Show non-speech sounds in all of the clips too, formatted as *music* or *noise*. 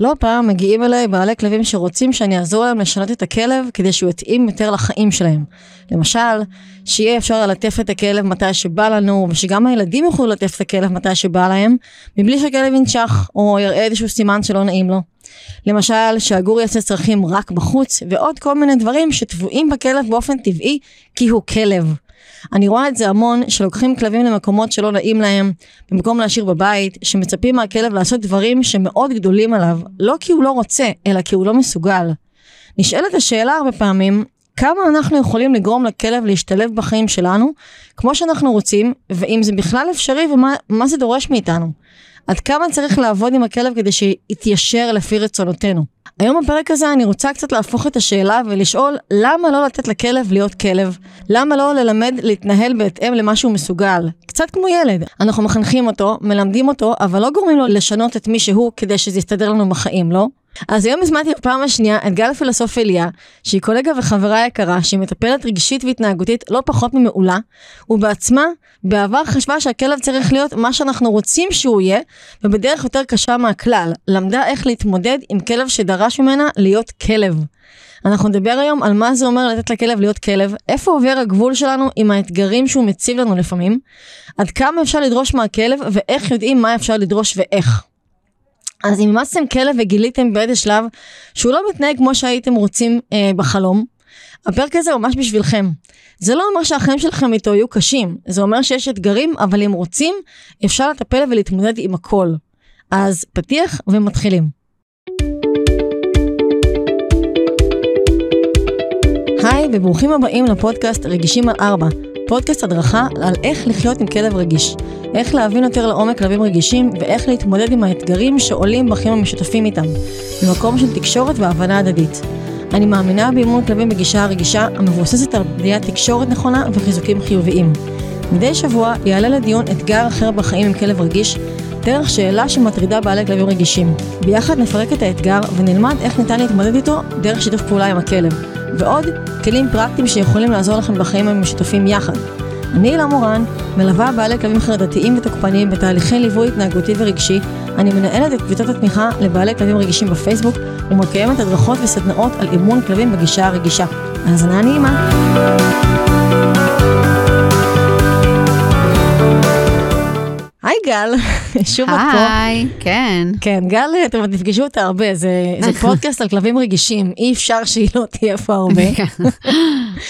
לא פעם מגיעים אליי בעלי כלבים שרוצים שאני אעזור להם לשנות את הכלב כדי שהוא יתאים יותר לחיים שלהם. למשל, שיהיה אפשר ללטף את הכלב מתי שבא לנו, ושגם הילדים יוכלו ללטף את הכלב מתי שבא להם, מבלי שהכלב ינשך או יראה איזשהו סימן שלא נעים לו. למשל, שהגור יעשה צרכים רק בחוץ, ועוד כל מיני דברים שטבועים בכלב באופן טבעי, כי הוא כלב. אני רואה את זה המון, שלוקחים כלבים למקומות שלא נעים להם, במקום להשאיר בבית, שמצפים מהכלב לעשות דברים שמאוד גדולים עליו, לא כי הוא לא רוצה, אלא כי הוא לא מסוגל. נשאלת השאלה הרבה פעמים, כמה אנחנו יכולים לגרום לכלב להשתלב בחיים שלנו, כמו שאנחנו רוצים, ואם זה בכלל אפשרי ומה זה דורש מאיתנו. עד כמה צריך לעבוד עם הכלב כדי שיתיישר לפי רצונותינו. היום בפרק הזה אני רוצה קצת להפוך את השאלה ולשאול למה לא לתת לכלב להיות כלב? למה לא ללמד להתנהל בהתאם למה שהוא מסוגל? קצת כמו ילד. אנחנו מחנכים אותו, מלמדים אותו, אבל לא גורמים לו לשנות את מי שהוא כדי שזה יסתדר לנו בחיים, לא? אז היום הזמנתי בפעם השנייה את גל הפילוסוף אליה, שהיא קולגה וחברה יקרה, שהיא מטפלת רגשית והתנהגותית לא פחות ממעולה, ובעצמה, בעבר חשבה שהכלב צריך להיות מה שאנחנו רוצים שהוא יהיה, ובדרך יותר קשה מהכלל, למדה איך להתמודד עם כלב שדרש ממנה להיות כלב. אנחנו נדבר היום על מה זה אומר לתת לכלב להיות כלב, איפה עובר הגבול שלנו עם האתגרים שהוא מציב לנו לפעמים, עד כמה אפשר לדרוש מהכלב ואיך יודעים מה אפשר לדרוש ואיך. אז אם אימצתם כלב וגיליתם באיזה שלב שהוא לא מתנהג כמו שהייתם רוצים אה, בחלום, הפרק הזה ממש בשבילכם. זה לא אומר שהחיים שלכם איתו יהיו קשים, זה אומר שיש אתגרים, אבל אם רוצים, אפשר לטפל ולהתמודד עם הכל. אז פתיח ומתחילים. היי וברוכים הבאים לפודקאסט רגישים על ארבע, פודקאסט הדרכה על איך לחיות עם כלב רגיש, איך להבין יותר לעומק כלבים רגישים ואיך להתמודד עם האתגרים שעולים בחיים המשותפים איתם, במקום של תקשורת והבנה הדדית. אני מאמינה באימון כלבים בגישה הרגישה המבוססת על בניית תקשורת נכונה וחיזוקים חיוביים. מדי שבוע יעלה לדיון אתגר אחר בחיים עם כלב רגיש, דרך שאלה שמטרידה בעלי כלבים רגישים. ביחד נפרק את האתגר ונלמד איך ניתן להתמודד איתו דרך שיתוף פעולה עם הכלב. ועוד כלים פרקטיים שיכולים לעזור לכם בחיים המשותפים יחד. אני הילה מורן, מלווה בעלי כלבים חרדתיים ותוקפניים בתהליכי ליווי התנהגותי ורגשי, אני מנהלת את קבוצות התמיכה לבעלי כלבים רגישים בפייסבוק ומקיימת הדרכות וסדנאות על אימון כלבים בגישה הרגישה. האזנה נעימה. היי גל, *laughs* שוב את פה. היי, כן. כן, גל, אתם תפגשו אותה הרבה, זה, זה *laughs* פודקאסט על כלבים רגישים, אי אפשר שהיא לא תהיה פה הרבה. *laughs* כן.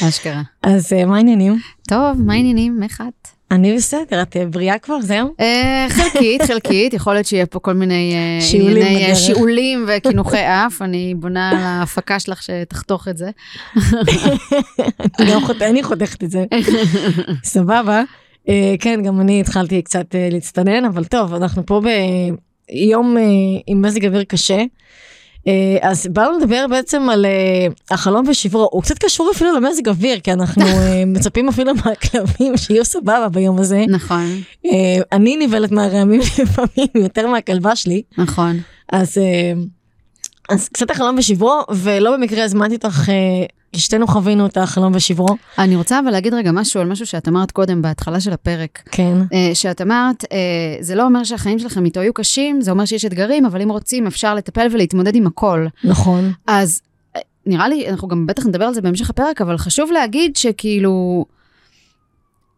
אשכרה. אז אה, מה העניינים? טוב, מה העניינים? איך את? אני בסדר, את אה, בריאה כבר, זהו? אה, חלקית, חלקית, יכול להיות שיהיה פה כל מיני שיעולים. שיעולים וקינוחי אף, אני בונה על ההפקה שלך שתחתוך את זה. אני חותכת את זה. סבבה. אה, כן, גם אני התחלתי קצת אה, להצטנן, אבל טוב, אנחנו פה ביום אה, עם מזג אוויר קשה. אז באנו לדבר בעצם על החלום ושברו, הוא קצת קשור אפילו למזג אוויר, כי אנחנו *laughs* מצפים אפילו מהכלבים שיהיו סבבה ביום הזה. נכון, אני נבהלת מהרעמים *laughs* לפעמים יותר מהכלבה שלי, נכון. אז, אז קצת החלום ושברו, ולא במקרה הזמנתי אותך, אה, כי שתינו חווינו את החלום ושברו. אני רוצה אבל להגיד רגע משהו על משהו שאת אמרת קודם בהתחלה של הפרק. כן. אה, שאת אמרת, אה, זה לא אומר שהחיים שלכם איתו יהיו קשים, זה אומר שיש אתגרים, אבל אם רוצים אפשר לטפל ולהתמודד עם הכל. נכון. אז אה, נראה לי, אנחנו גם בטח נדבר על זה בהמשך הפרק, אבל חשוב להגיד שכאילו,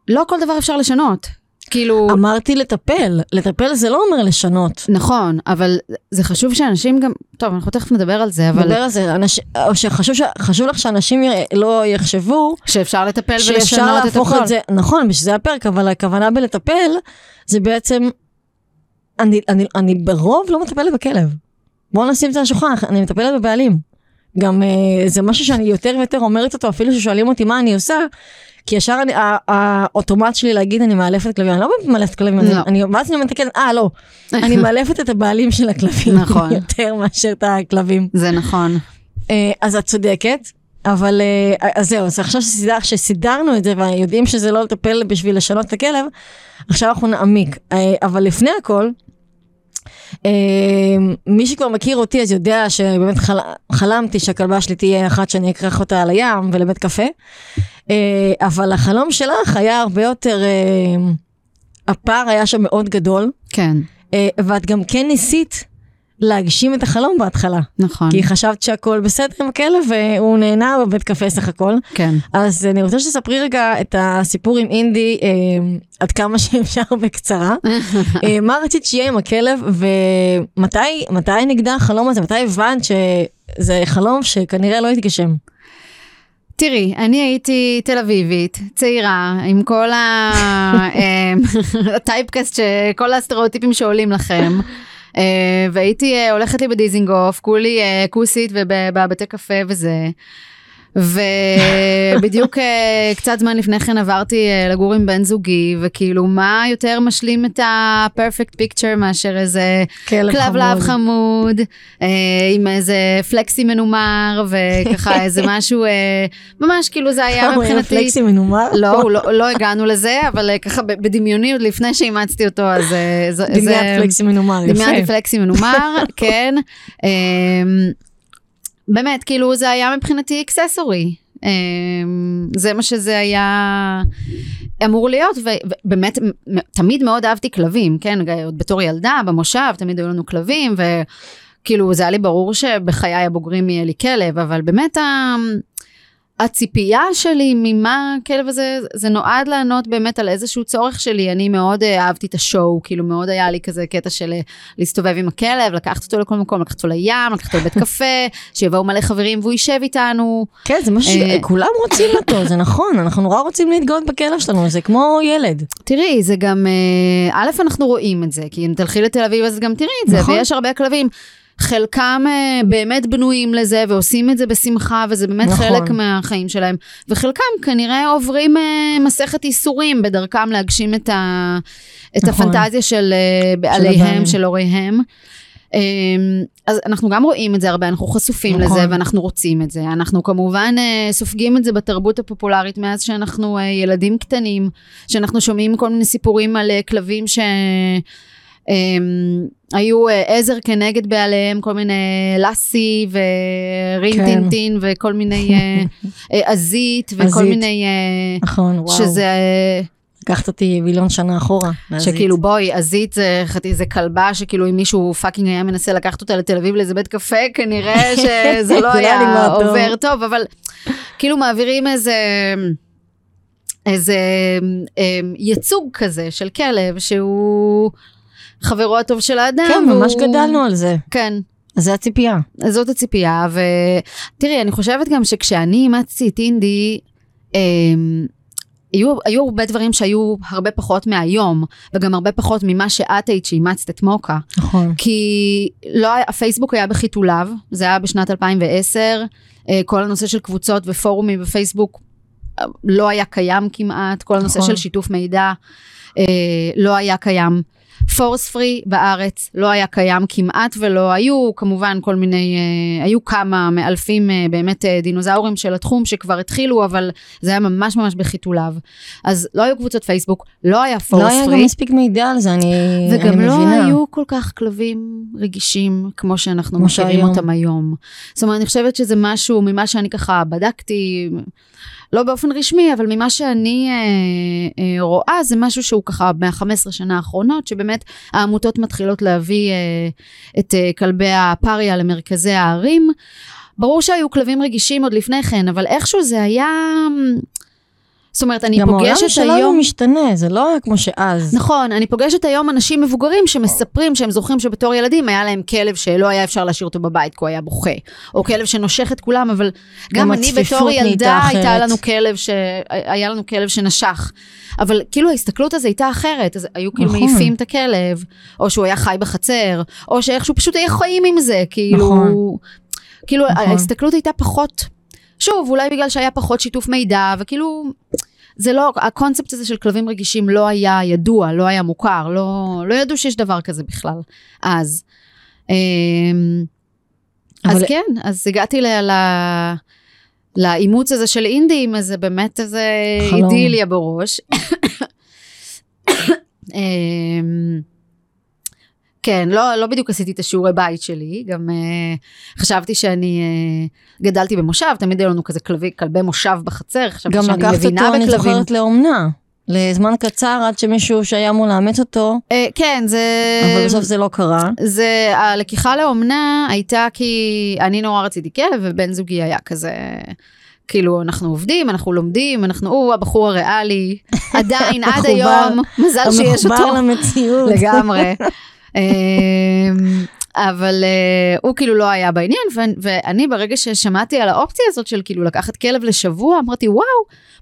לא כל דבר אפשר לשנות. כאילו, אמרתי לטפל, לטפל זה לא אומר לשנות. נכון, אבל זה חשוב שאנשים גם, טוב, אנחנו תכף נדבר על זה, אבל נדבר על זה, אנש... או שחשוב ש... חשוב לך שאנשים י... לא יחשבו שאפשר לטפל שאפשר ולשנות את להפוך הכל. את זה, נכון, בשביל זה הפרק, אבל הכוונה בלטפל, זה בעצם, אני, אני, אני ברוב לא מטפלת בכלב. בואו נשים את זה על השולחן, אני מטפלת בבעלים. גם אה, זה משהו שאני יותר ויותר אומרת אותו, אפילו ששואלים אותי מה אני עושה, כי ישר אני, האוטומט שלי להגיד אני מאלפת כלבים, אני לא מאלפת כלבים, אני, לא. אני, ואז אני מתקנת, אה לא, *laughs* אני מאלפת את הבעלים של הכלבים, נכון. יותר מאשר את הכלבים. זה נכון. אה, אז את צודקת, אבל אה, אז זהו, אז עכשיו שסידר, שסידרנו את זה ויודעים שזה לא לטפל בשביל לשנות את הכלב, עכשיו אנחנו נעמיק. אה, אבל לפני הכל, מי שכבר מכיר אותי אז יודע שבאמת חל, חלמתי שהכלבה שלי תהיה אחת שאני אקרח אותה על הים ולבית קפה, אה, אבל החלום שלך היה הרבה יותר, אה, הפער היה שם מאוד גדול. כן. אה, ואת גם כן ניסית, להגשים את החלום בהתחלה. נכון, כי חשבת שהכל בסדר עם הכלב והוא נהנה בבית קפה סך הכל. כן. אז אני רוצה שתספרי רגע את הסיפור עם אינדי אה, עד כמה שאפשר בקצרה. *laughs* אה, מה רצית שיהיה עם הכלב ומתי מתי נגדע החלום הזה? מתי הבנת שזה חלום שכנראה לא יתגשם? תראי, אני הייתי תל אביבית, צעירה, עם כל ה- *laughs* אמ, *laughs* הטייפקאסט, כל הסטריאוטיפים שעולים לכם. אה, והייתי אה, הולכת לי בדיזינגוף, כולי אה, כוסית ובבתי קפה וזה. ובדיוק אה, קצת זמן לפני כן עברתי אה, לגור עם בן זוגי, וכאילו מה יותר משלים את ה-perfect picture מאשר איזה כלב כלב חמוד. להב חמוד, אה, עם איזה פלקסי מנומר, וככה *laughs* איזה משהו, אה, ממש כאילו זה היה מבחינתי... פלקסי מנומר? לא, לא, לא הגענו לזה, אבל ככה בדמיוני עוד לפני שאימצתי אותו, אז זה... דמיית פלקסי מנומר, יפה. פלקסי מנומר, *laughs* כן. אמ, באמת, כאילו זה היה מבחינתי אקססורי. אמ, זה מה שזה היה אמור להיות, ובאמת, תמיד מאוד אהבתי כלבים, כן? עוד בתור ילדה, במושב, תמיד היו לנו כלבים, וכאילו זה היה לי ברור שבחיי הבוגרים יהיה לי כלב, אבל באמת ה... הציפייה שלי ממה הכלב הזה, זה נועד לענות באמת על איזשהו צורך שלי. אני מאוד אה, אהבתי את השואו, כאילו מאוד היה לי כזה קטע של אה, להסתובב עם הכלב, לקחת אותו לכל מקום, לקחת אותו לים, לקחת אותו לבית *laughs* קפה, שיבואו מלא חברים והוא יישב איתנו. כן, זה משהו אה, שכולם רוצים אותו, זה נכון, אנחנו נורא רוצים להתגאות בכלב שלנו, זה כמו ילד. תראי, זה גם, א', אנחנו רואים את זה, כי אם תלכי לתל אביב אז גם תראי את זה, נכון. ויש הרבה כלבים. חלקם אה, באמת בנויים לזה ועושים את זה בשמחה וזה באמת נכון. חלק מהחיים שלהם וחלקם כנראה עוברים אה, מסכת ייסורים בדרכם להגשים את, ה, את נכון. הפנטזיה של אה, בעליהם, הבעלים. של הוריהם. אז אנחנו גם רואים את זה הרבה, אנחנו חשופים נכון. לזה ואנחנו רוצים את זה. אנחנו כמובן אה, סופגים את זה בתרבות הפופולרית מאז שאנחנו אה, ילדים קטנים, שאנחנו שומעים כל מיני סיפורים על אה, כלבים ש... אמ, היו אה, עזר כנגד בעליהם, כל מיני לאסי כן. ורינטינטין וכל מיני אה, *laughs* אה, עזית וכל עזית. מיני, אה, נכון, וואו. שזה, אה, לקחת אותי מיליון שנה אחורה. שכאילו בואי, עזית זה חצי- זה כלבה שכאילו אם מישהו fucking היה מנסה לקחת אותה לתל אביב לאיזה בית קפה, כנראה *laughs* שזה זה לא לא היה. עובר טוב, אבל כאילו מעבירים איזה... איזה אה, ייצוג כזה של כלב שהוא חברו הטוב של האדם. כן, ממש והוא- גדלנו על זה. כן, אז זה הציפייה. אז זאת הציפייה, ותראי, אני חושבת גם שכשאני אימצתי את אינדי, אמ, היו, היו הרבה דברים שהיו הרבה פחות מהיום, וגם הרבה פחות ממה שאת היית שאימצת את מוקה. נכון. כי לא, הפייסבוק היה בחיתוליו, זה היה בשנת 2010, אה, כל הנושא של קבוצות ופורומים בפייסבוק אה, לא היה קיים כמעט, כל הנושא נכון. של שיתוף מידע אה, לא היה קיים. פורס פרי בארץ לא היה קיים כמעט ולא היו כמובן כל מיני, אה, היו כמה מאלפים אה, באמת אה, דינוזאורים של התחום שכבר התחילו, אבל זה היה ממש ממש בחיתוליו. אז לא היו קבוצות פייסבוק, לא היה פורס לא פרי. היה גם מספיק מידע על זה, אני אני מבינה. וגם לא היו כל כך כלבים רגישים כמו שאנחנו מכירים. אותם היום. זאת אומרת, אני חושבת שזה משהו ממה שאני ככה בדקתי, לא באופן רשמי, אבל ממה שאני אה, אה, רואה, זה משהו שהוא ככה מה-15 שנה האחרונות, שבאמת העמותות מתחילות להביא אה, את אה, כלבי הפריה למרכזי הערים. ברור שהיו כלבים רגישים עוד לפני כן, אבל איכשהו זה היה... זאת אומרת, אני גם העולם פוגשת שלנו היום... משתנה, זה לא כמו שאז. נכון, אני פוגשת היום אנשים מבוגרים שמספרים שהם זוכרים שבתור ילדים היה להם כלב שלא היה אפשר להשאיר אותו בבית כי הוא היה בוכה, או כלב שנושך את כולם, אבל גם, גם אני בתור ילדה הייתה. לנו כלב ש... היה לנו כלב שנשך. אבל כאילו ההסתכלות הזו הייתה אחרת, אז היו כאילו נכון. מעיפים את הכלב, או שהוא היה חי בחצר, או שאיכשהו פשוט היה חיים עם זה, כאילו... נכון. כאילו נכון. ההסתכלות הייתה פחות, שוב, אולי בגלל שהיה פחות שיתוף מידע, וכאילו... זה לא, הקונספט הזה של כלבים רגישים לא היה ידוע, לא היה מוכר, לא, לא ידעו שיש דבר כזה בכלל, אז. אמ, אז אבל- כן, אז הגעתי ל... ל לאימוץ הזה של אינדים, אז זה באמת איזה. אידיליה בראש. *coughs* כן, לא, לא בדיוק עשיתי את השיעורי בית שלי, גם uh, חשבתי שאני uh, גדלתי במושב, תמיד היו לנו כזה כלבי, כלבי מושב בחצר, חשבתי גם שאני לקחת מבינה אותו, אני בכלבים. זוכרת, לאומנה. לזמן קצר עד שמישהו שהיה אמור לאמץ אותו, אה, כן, זה... אבל בסוף זה לא קרה. זה, הלקיחה לאומנה הייתה כי אני נורא רציתי כלב, ובן זוגי היה כזה, כאילו, אנחנו עובדים, אנחנו לומדים, אנחנו, הוא הבחור הריאלי, עדיין, *laughs* עד היום, מזל שיש אותו. המחובר למציאות. לגמרי. *laughs* אמ, אבל אה, הוא כאילו לא היה בעניין, ו- ואני ברגע ששמעתי על האופציה הזאת של כאילו לקחת כלב לשבוע, אמרתי וואו,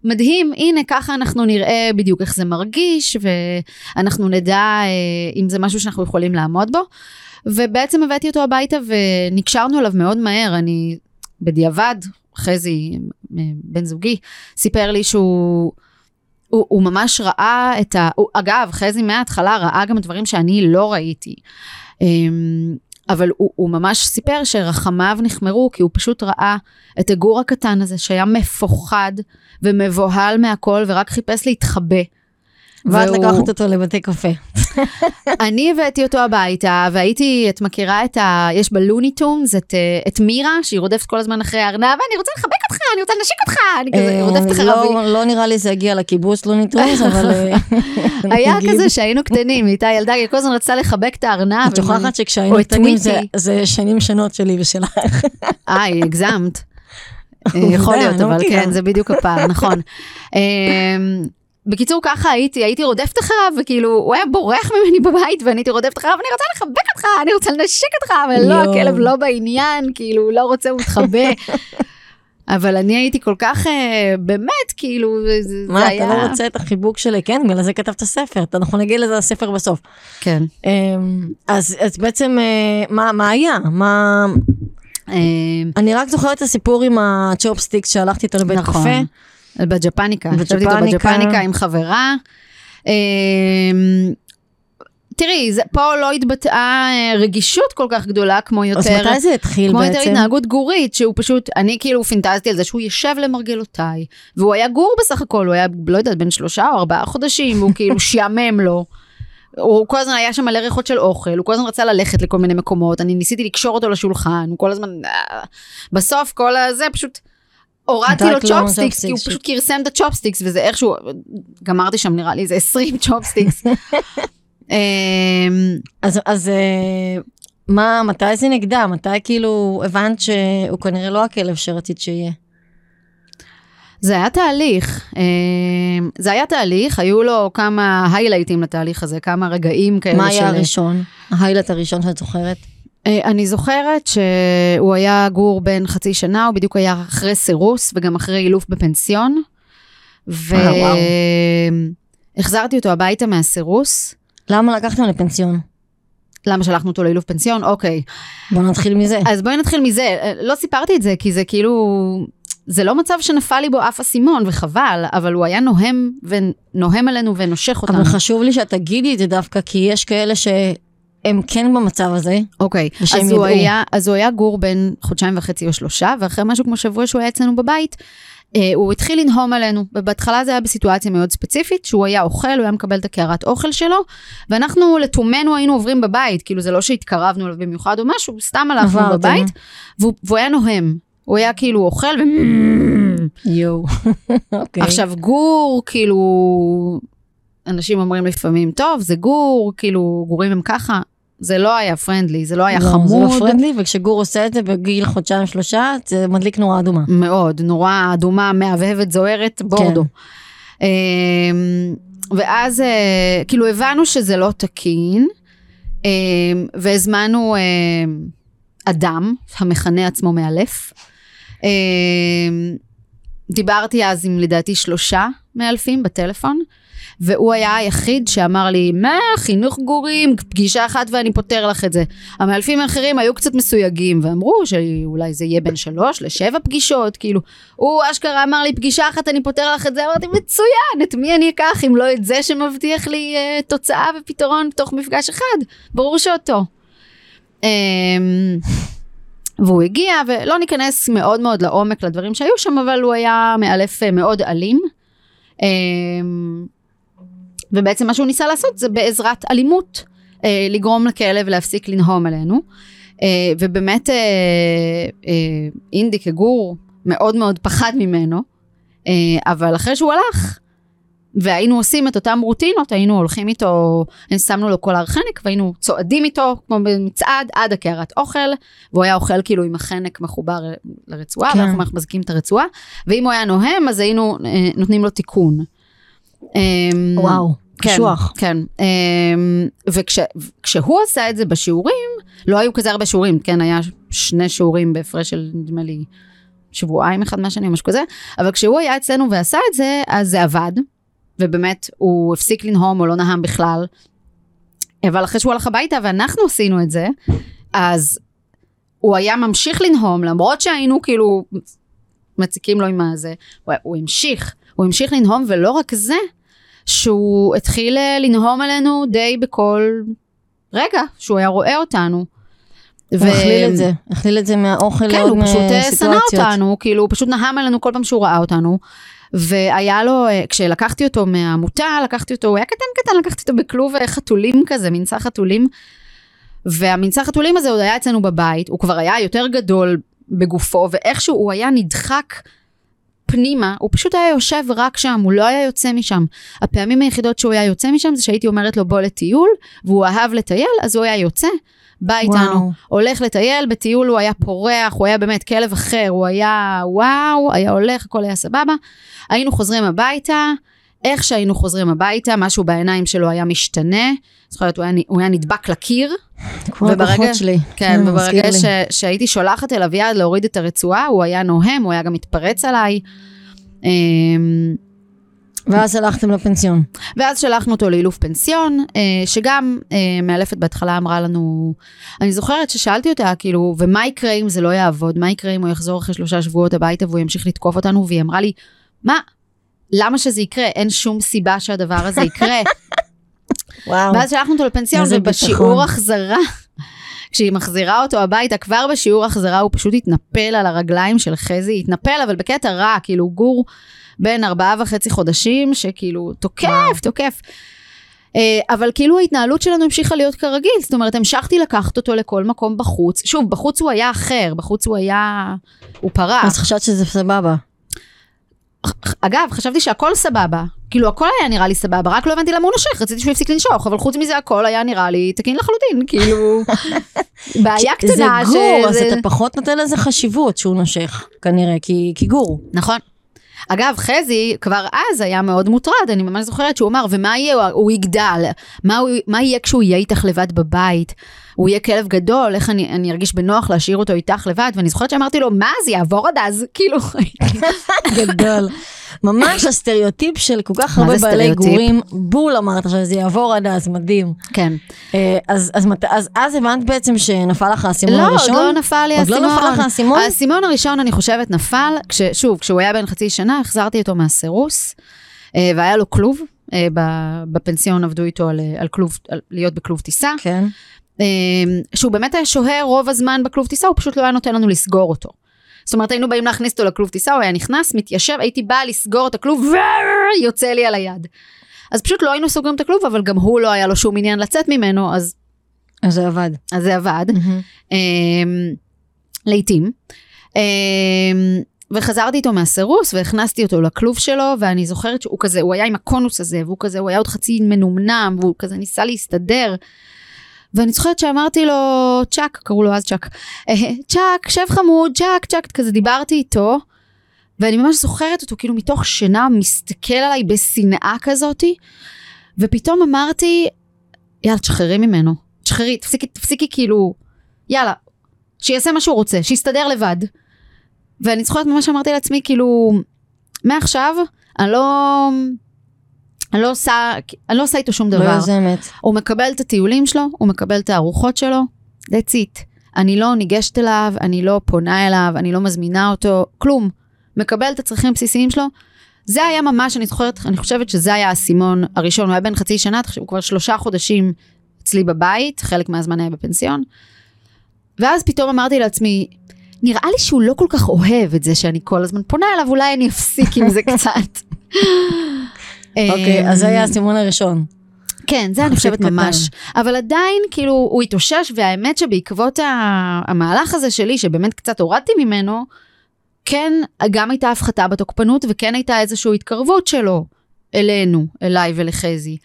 מדהים, הנה ככה אנחנו נראה בדיוק איך זה מרגיש, ואנחנו נדע אה, אם זה משהו שאנחנו יכולים לעמוד בו. ובעצם הבאתי אותו הביתה ונקשרנו אליו מאוד מהר, אני בדיעבד, חזי, אה, בן זוגי, סיפר לי שהוא... הוא, הוא ממש ראה את ה... הוא, אגב, חזי מההתחלה ראה גם דברים שאני לא ראיתי. אמ, אבל הוא, הוא ממש סיפר שרחמיו נחמרו, כי הוא פשוט ראה את הגור הקטן הזה שהיה מפוחד ומבוהל מהכל, ורק חיפש להתחבא. ואת והוא- לקחת אותו לבתי קפה. אני הבאתי אותו הביתה, והייתי, את מכירה את ה... יש בלוניטונס את, אה, את מירה, שהיא רודפת כל הזמן אחרי הארנב, אני רוצה לחבק אותך, אני רוצה לנשק אותך, אני כזה אה, רודפת אחריו. לא- לא נראה לי זה הגיע לקיבוץ נטרוס, *laughs* אבל... אה, *laughs* היה. כזה שהיינו קטנים, היא הייתה ילדה, היא כל הזמן רצתה לחבק את הארנב. את שוכחת שכשהיינו קטנים זה-. זה שנים שונות שלי ושלך. *laughs* אה, הגזמת. אה, עובדה, יכול להיות, לא אבל. כן, זה בדיוק הפער, נכון. בקיצור, ככה הייתי, הייתי רודפת אחריו, וכאילו, הוא היה בורח ממני בבית, ואני הייתי רודפת אחריו, אני רוצה לחבק אותך, אני רוצה לנשק אותך, ולא, יואו. הכלב לא בעניין, כאילו, הוא לא רוצה, הוא מתחבא. *laughs* אבל אני הייתי כל כך, אה, באמת, כאילו, זה זה מה, היה... אתה לא רוצה את החיבוק שלי? כן, בגלל זה כתבת ספר. אנחנו נגיד לזה הספר בסוף. כן. אמ, אז אז בעצם, אה, מה מה היה? מה... אמ, אני רק זוכרת את הסיפור עם הצ'ופסטיקס שהלכתי איתו לבית נכון. קפה. בג'פניקה, ישבתי איתו בג'פניקה. עם חברה. אמ, תראי, זה, פה לא התבטאה אה, רגישות כל כך גדולה כמו אז יותר, מתי זה התחיל כמו יותר בעצם? התנהגות גורית, שהוא פשוט, אני כאילו פינטזתי על זה שהוא יושב למרגלותיי, והוא היה גור בסך הכל, הוא היה, לא יודעת, בין שלושה או ארבעה חודשים, והוא *laughs* כאילו שעמם לו. הוא כל הזמן היה שם מלא ריחות של אוכל, הוא כל הזמן רצה ללכת לכל מיני מקומות, אני ניסיתי לקשור אותו לשולחן, הוא כל הזמן... אה, בסוף כל הזה פשוט... הורדתי לו לו צ'ופסטיקס, כי הוא. פשוט כרסם את הצ'ופסטיקס, וזה איכשהו, גמרתי שם נראה לי איזה 20 צ'ופסטיקס. *laughs* אמ, אז, אז אה, מה, מתי זה נגדע? מתי כאילו הבנת שהוא כנראה לא הכלב שרצית שיהיה? זה היה תהליך, אמ, זה היה תהליך, היו לו כמה היילייטים לתהליך הזה, כמה רגעים כאלה מה היה של- הראשון? ההיילט הראשון שאת זוכרת? אה, אני זוכרת שהוא היה גור בן חצי שנה, הוא בדיוק היה אחרי סירוס וגם אחרי אילוף בפנסיון. אה. והחזרתי אותו הביתה מהסירוס. למה לקחתם לפנסיון? למה שלחנו אותו לאילוף פנסיון? אוקיי. בוא נתחיל מזה. אז בואי נתחיל מזה. אה, לא סיפרתי את זה, כי זה כאילו... זה לא מצב שנפל לי בו אף אסימון, וחבל, אבל הוא היה נוהם, ונוהם עלינו ונושך אותנו. אבל חשוב לי שאת תגידי את זה דווקא, כי יש כאלה שהם כן במצב הזה. אוקיי, אז הוא. היה, אז הוא היה גור בין חודשיים וחצי או שלושה, ואחרי משהו כמו שבוע שהוא היה אצלנו בבית, אה, הוא התחיל לנהום עלינו, ובהתחלה זה היה בסיטואציה מאוד ספציפית, שהוא היה אוכל, הוא היה מקבל את הקערת אוכל שלו, ואנחנו לתומנו היינו עוברים בבית, כאילו זה לא שהתקרבנו אליו במיוחד או משהו, סתם הלכנו. בבית, והוא, והוא היה נוהם. הוא היה כאילו אוכל ו... יואו. *laughs* אוקיי. עכשיו גור, כאילו, אנשים אומרים לפעמים, טוב, זה גור, כאילו, גורים הם ככה. זה לא היה פרנדלי, זה לא היה לא, זה חמוד. לא פרנדלי, וכשגור עושה את זה בגיל חודשיים שלושה, זה מדליק נורה אדומה. מאוד, נורא אדומה, מהבהבת, זוהרת, בורדו. כן. אמ, ואז אה, כאילו הבנו שזה לא תקין, אמ, והזמנו אמ, אדם, המכנה עצמו מאלף. אמ, דיברתי אז עם לדעתי שלושה מאלפים בטלפון, והוא היה היחיד שאמר לי, מה, חינוך גורים, פגישה אחת ואני פותר לך את זה. המאלפים האחרים היו קצת מסויגים, ואמרו שאולי זה יהיה בין שלוש לשבע פגישות, כאילו, הוא אשכרה אמר לי, פגישה אחת אני פותר לך את זה, אמרתי, מצוין, את מי אני אקח אם לא את זה שמבטיח לי uh, תוצאה ופתרון תוך מפגש אחד? ברור שאותו. Um, והוא הגיע, ולא ניכנס מאוד מאוד לעומק לדברים שהיו שם, אבל הוא היה מאלף מאוד אלים. אמ, ובעצם מה שהוא ניסה לעשות זה בעזרת אלימות, אה, לגרום לכלב להפסיק לנהום עלינו. אה, ובאמת אה, אה, אינדי כגור מאוד מאוד פחד ממנו, אה, אבל אחרי שהוא הלך, והיינו עושים את אותם רוטינות, היינו הולכים איתו, שמנו לו קולר חנק והיינו צועדים איתו כמו במצעד עד הקערת אוכל, והוא היה אוכל כאילו עם החנק מחובר לרצועה, כן. ואנחנו מחזיקים את הרצועה, ואם הוא היה נוהם אז היינו אה, נותנים לו תיקון. אמ, וואו, כן, קשוח. כן. אמ, וכשהוא עשה את זה בשיעורים, לא היו כזה הרבה שיעורים, כן, היה שני שיעורים בהפרש של נדמה לי שבועיים אחד מהשני או משהו כזה, אבל כשהוא היה אצלנו ועשה את זה, אז זה עבד, ובאמת הוא הפסיק לנהום או לא נהם בכלל. אבל אחרי שהוא הלך הביתה ואנחנו עשינו את זה, אז הוא היה ממשיך לנהום, למרות שהיינו כאילו מציקים לו עם הזה, הוא, הוא המשיך, הוא המשיך לנהום, ולא רק זה, שהוא התחיל אה, לנהום עלינו די בכל רגע שהוא היה רואה אותנו. הוא הכליל את זה, הכליל את זה מהאוכל כן, הוא פשוט אה, שנא. אותנו, כאילו, הוא פשוט נהם עלינו כל פעם שהוא ראה אותנו. והיה לו, אה, כשלקחתי אותו מהעמותה, לקחתי אותו, הוא היה קטן קטן, לקחתי אותו בכלוב חתולים כזה, מנסה חתולים. והמנסה חתולים הזה עוד היה אצלנו בבית, הוא כבר היה יותר גדול בגופו, ואיכשהו הוא היה נדחק פנימה, הוא פשוט היה יושב רק שם, הוא לא היה יוצא משם. הפעמים היחידות שהוא היה יוצא משם זה שהייתי אומרת לו בוא לטיול, והוא אהב לטייל, אז הוא היה יוצא, בא איתנו, וואו. הולך לטייל, בטיול הוא היה פורח, הוא היה באמת כלב אחר, הוא היה וואו, היה הולך, הכל היה סבבה. היינו חוזרים הביתה, איך שהיינו חוזרים הביתה, משהו בעיניים שלו היה משתנה. זוכרת, הוא היה, הוא היה נדבק לקיר, כמו הכוחות שלי. כן, וברגע. ש, שהייתי שולחת אליו יד להוריד את הרצועה, הוא היה נוהם, הוא היה גם מתפרץ עליי. אמ, ואז הלכתם לפנסיון. ואז שלחנו אותו לאילוף פנסיון, אה, שגם אה, מאלפת בהתחלה אמרה לנו, אני זוכרת ששאלתי אותה, כאילו, ומה יקרה אם זה לא יעבוד? מה יקרה אם הוא יחזור אחרי שלושה שבועות הביתה והוא ימשיך לתקוף אותנו? והיא אמרה לי, מה? למה שזה יקרה? אין שום סיבה שהדבר הזה יקרה. *laughs* וואו. ואז שלחנו אותו לפנסיון, ובשיעור. החזרה, *laughs* כשהיא מחזירה אותו הביתה, כבר בשיעור החזרה הוא פשוט התנפל על הרגליים של חזי, התנפל, אבל בקטע רע, כאילו גור בן ארבעה וחצי חודשים, שכאילו תוקף, וואו. תוקף. אה, אבל כאילו ההתנהלות שלנו המשיכה להיות כרגיל, זאת אומרת, המשכתי לקחת אותו לכל מקום בחוץ. שוב, בחוץ הוא היה אחר, בחוץ הוא היה... הוא פרח. אז חשבת שזה סבבה. אגב, חשבתי שהכל סבבה. כאילו, הכל היה נראה לי סבבה, רק לא הבנתי למה הוא נושך, רציתי שהוא יפסיק לנשוך, אבל חוץ מזה הכל היה נראה לי תקין לחלוטין, כאילו... *laughs* בעיה קטנה זה גור, אז שזה- אתה פחות נותן לזה חשיבות שהוא נושך, כנראה, כי כי גור. נכון. אגב, חזי כבר אז היה מאוד מוטרד, אני ממש זוכרת שהוא אמר, ומה יהיה, הוא- הוא יגדל, מה, הוא, מה יהיה כשהוא יהיה איתך לבד בבית? הוא יהיה כלב גדול, איך אני, אני ארגיש בנוח להשאיר אותו איתך לבד? ואני זוכרת שאמרתי לו, מה, זה יעבור עד אז? *laughs* כאילו, גדול. ממש הסטריאוטיפ של כל כך הרבה בעלי? גורים, בול אמרת עכשיו, זה יעבור עד אז, מדהים. כן. אה, אז, אז, אז, אז הבנת בעצם שנפל לך האסימון לא, עוד הראשון? לא נפל לי עוד האסימון. לא נפל לך האסימון? האסימון הראשון, אני חושבת, נפל, כש, שוב, כשהוא היה בן חצי שנה, החזרתי אותו מהסירוס, אה, והיה לו כלוב. אה, בפנסיון עבדו איתו על, על כלוב, על להיות בכלוב טיסה. כן. אה, שהוא באמת היה שוהה רוב הזמן בכלוב טיסה, הוא פשוט לא היה נותן לנו לסגור אותו. זאת אומרת, היינו באים להכניס אותו לכלוב טיסה, הוא היה נכנס, מתיישב, הייתי באה לסגור את הכלוב, ויוצא לי על היד. אז פשוט לא היינו סוגרים את הכלוב, אבל גם הוא לא היה לו שום עניין לצאת ממנו, אז, אז זה עבד. אז זה עבד. אמ, לעתים. אמ, וחזרתי איתו מהסירוס והכנסתי אותו לכלוב שלו ואני זוכרת שהוא כזה הוא היה עם הקונוס הזה והוא כזה הוא היה עוד חצי מנומנם והוא כזה ניסה להסתדר. ואני זוכרת שאמרתי לו צ'אק קראו לו אז צ'אק אה, צ'אק שב חמוד צ'אק צ'אק כזה דיברתי איתו. ואני ממש זוכרת אותו כאילו מתוך שינה מסתכל עליי בשנאה כזאתי ופתאום אמרתי יאללה תשחררי ממנו תשחררי תפסיקי תפסיקי כאילו יאללה שיעשה מה שהוא רוצה, שיסתדר לבד. ואני זוכרת ממש אמרתי לעצמי, כאילו, מעכשיו, אני לא... אני לא עושה, אני לא עושה איתו שום לא דבר. יוזמת. הוא מקבל את הטיולים שלו, הוא מקבל את הארוחות שלו, that's it. אני לא ניגשת אליו, אני לא פונה אליו, אני לא מזמינה אותו, כלום. מקבל את הצרכים הבסיסיים שלו. זה היה ממש, אני זוכרת, אני חושבת שזה היה האסימון הראשון, הוא היה בן חצי שנה, הוא כבר שלושה חודשים אצלי בבית, חלק מהזמן היה בפנסיון. ואז פתאום אמרתי לעצמי, נראה לי שהוא לא כל כך אוהב את זה שאני כל הזמן פונה אליו, אולי אני אפסיק עם זה *laughs* קצת. אוקיי, אז זה היה האסימון הראשון. כן, זה אני חושבת. ממש. אבל עדיין, כאילו, הוא התאושש, והאמת שבעקבות המהלך הזה שלי, שבאמת קצת הורדתי ממנו, כן, גם הייתה הפחתה בתוקפנות, וכן הייתה איזושהי התקרבות שלו אלינו, אליי ולחזי.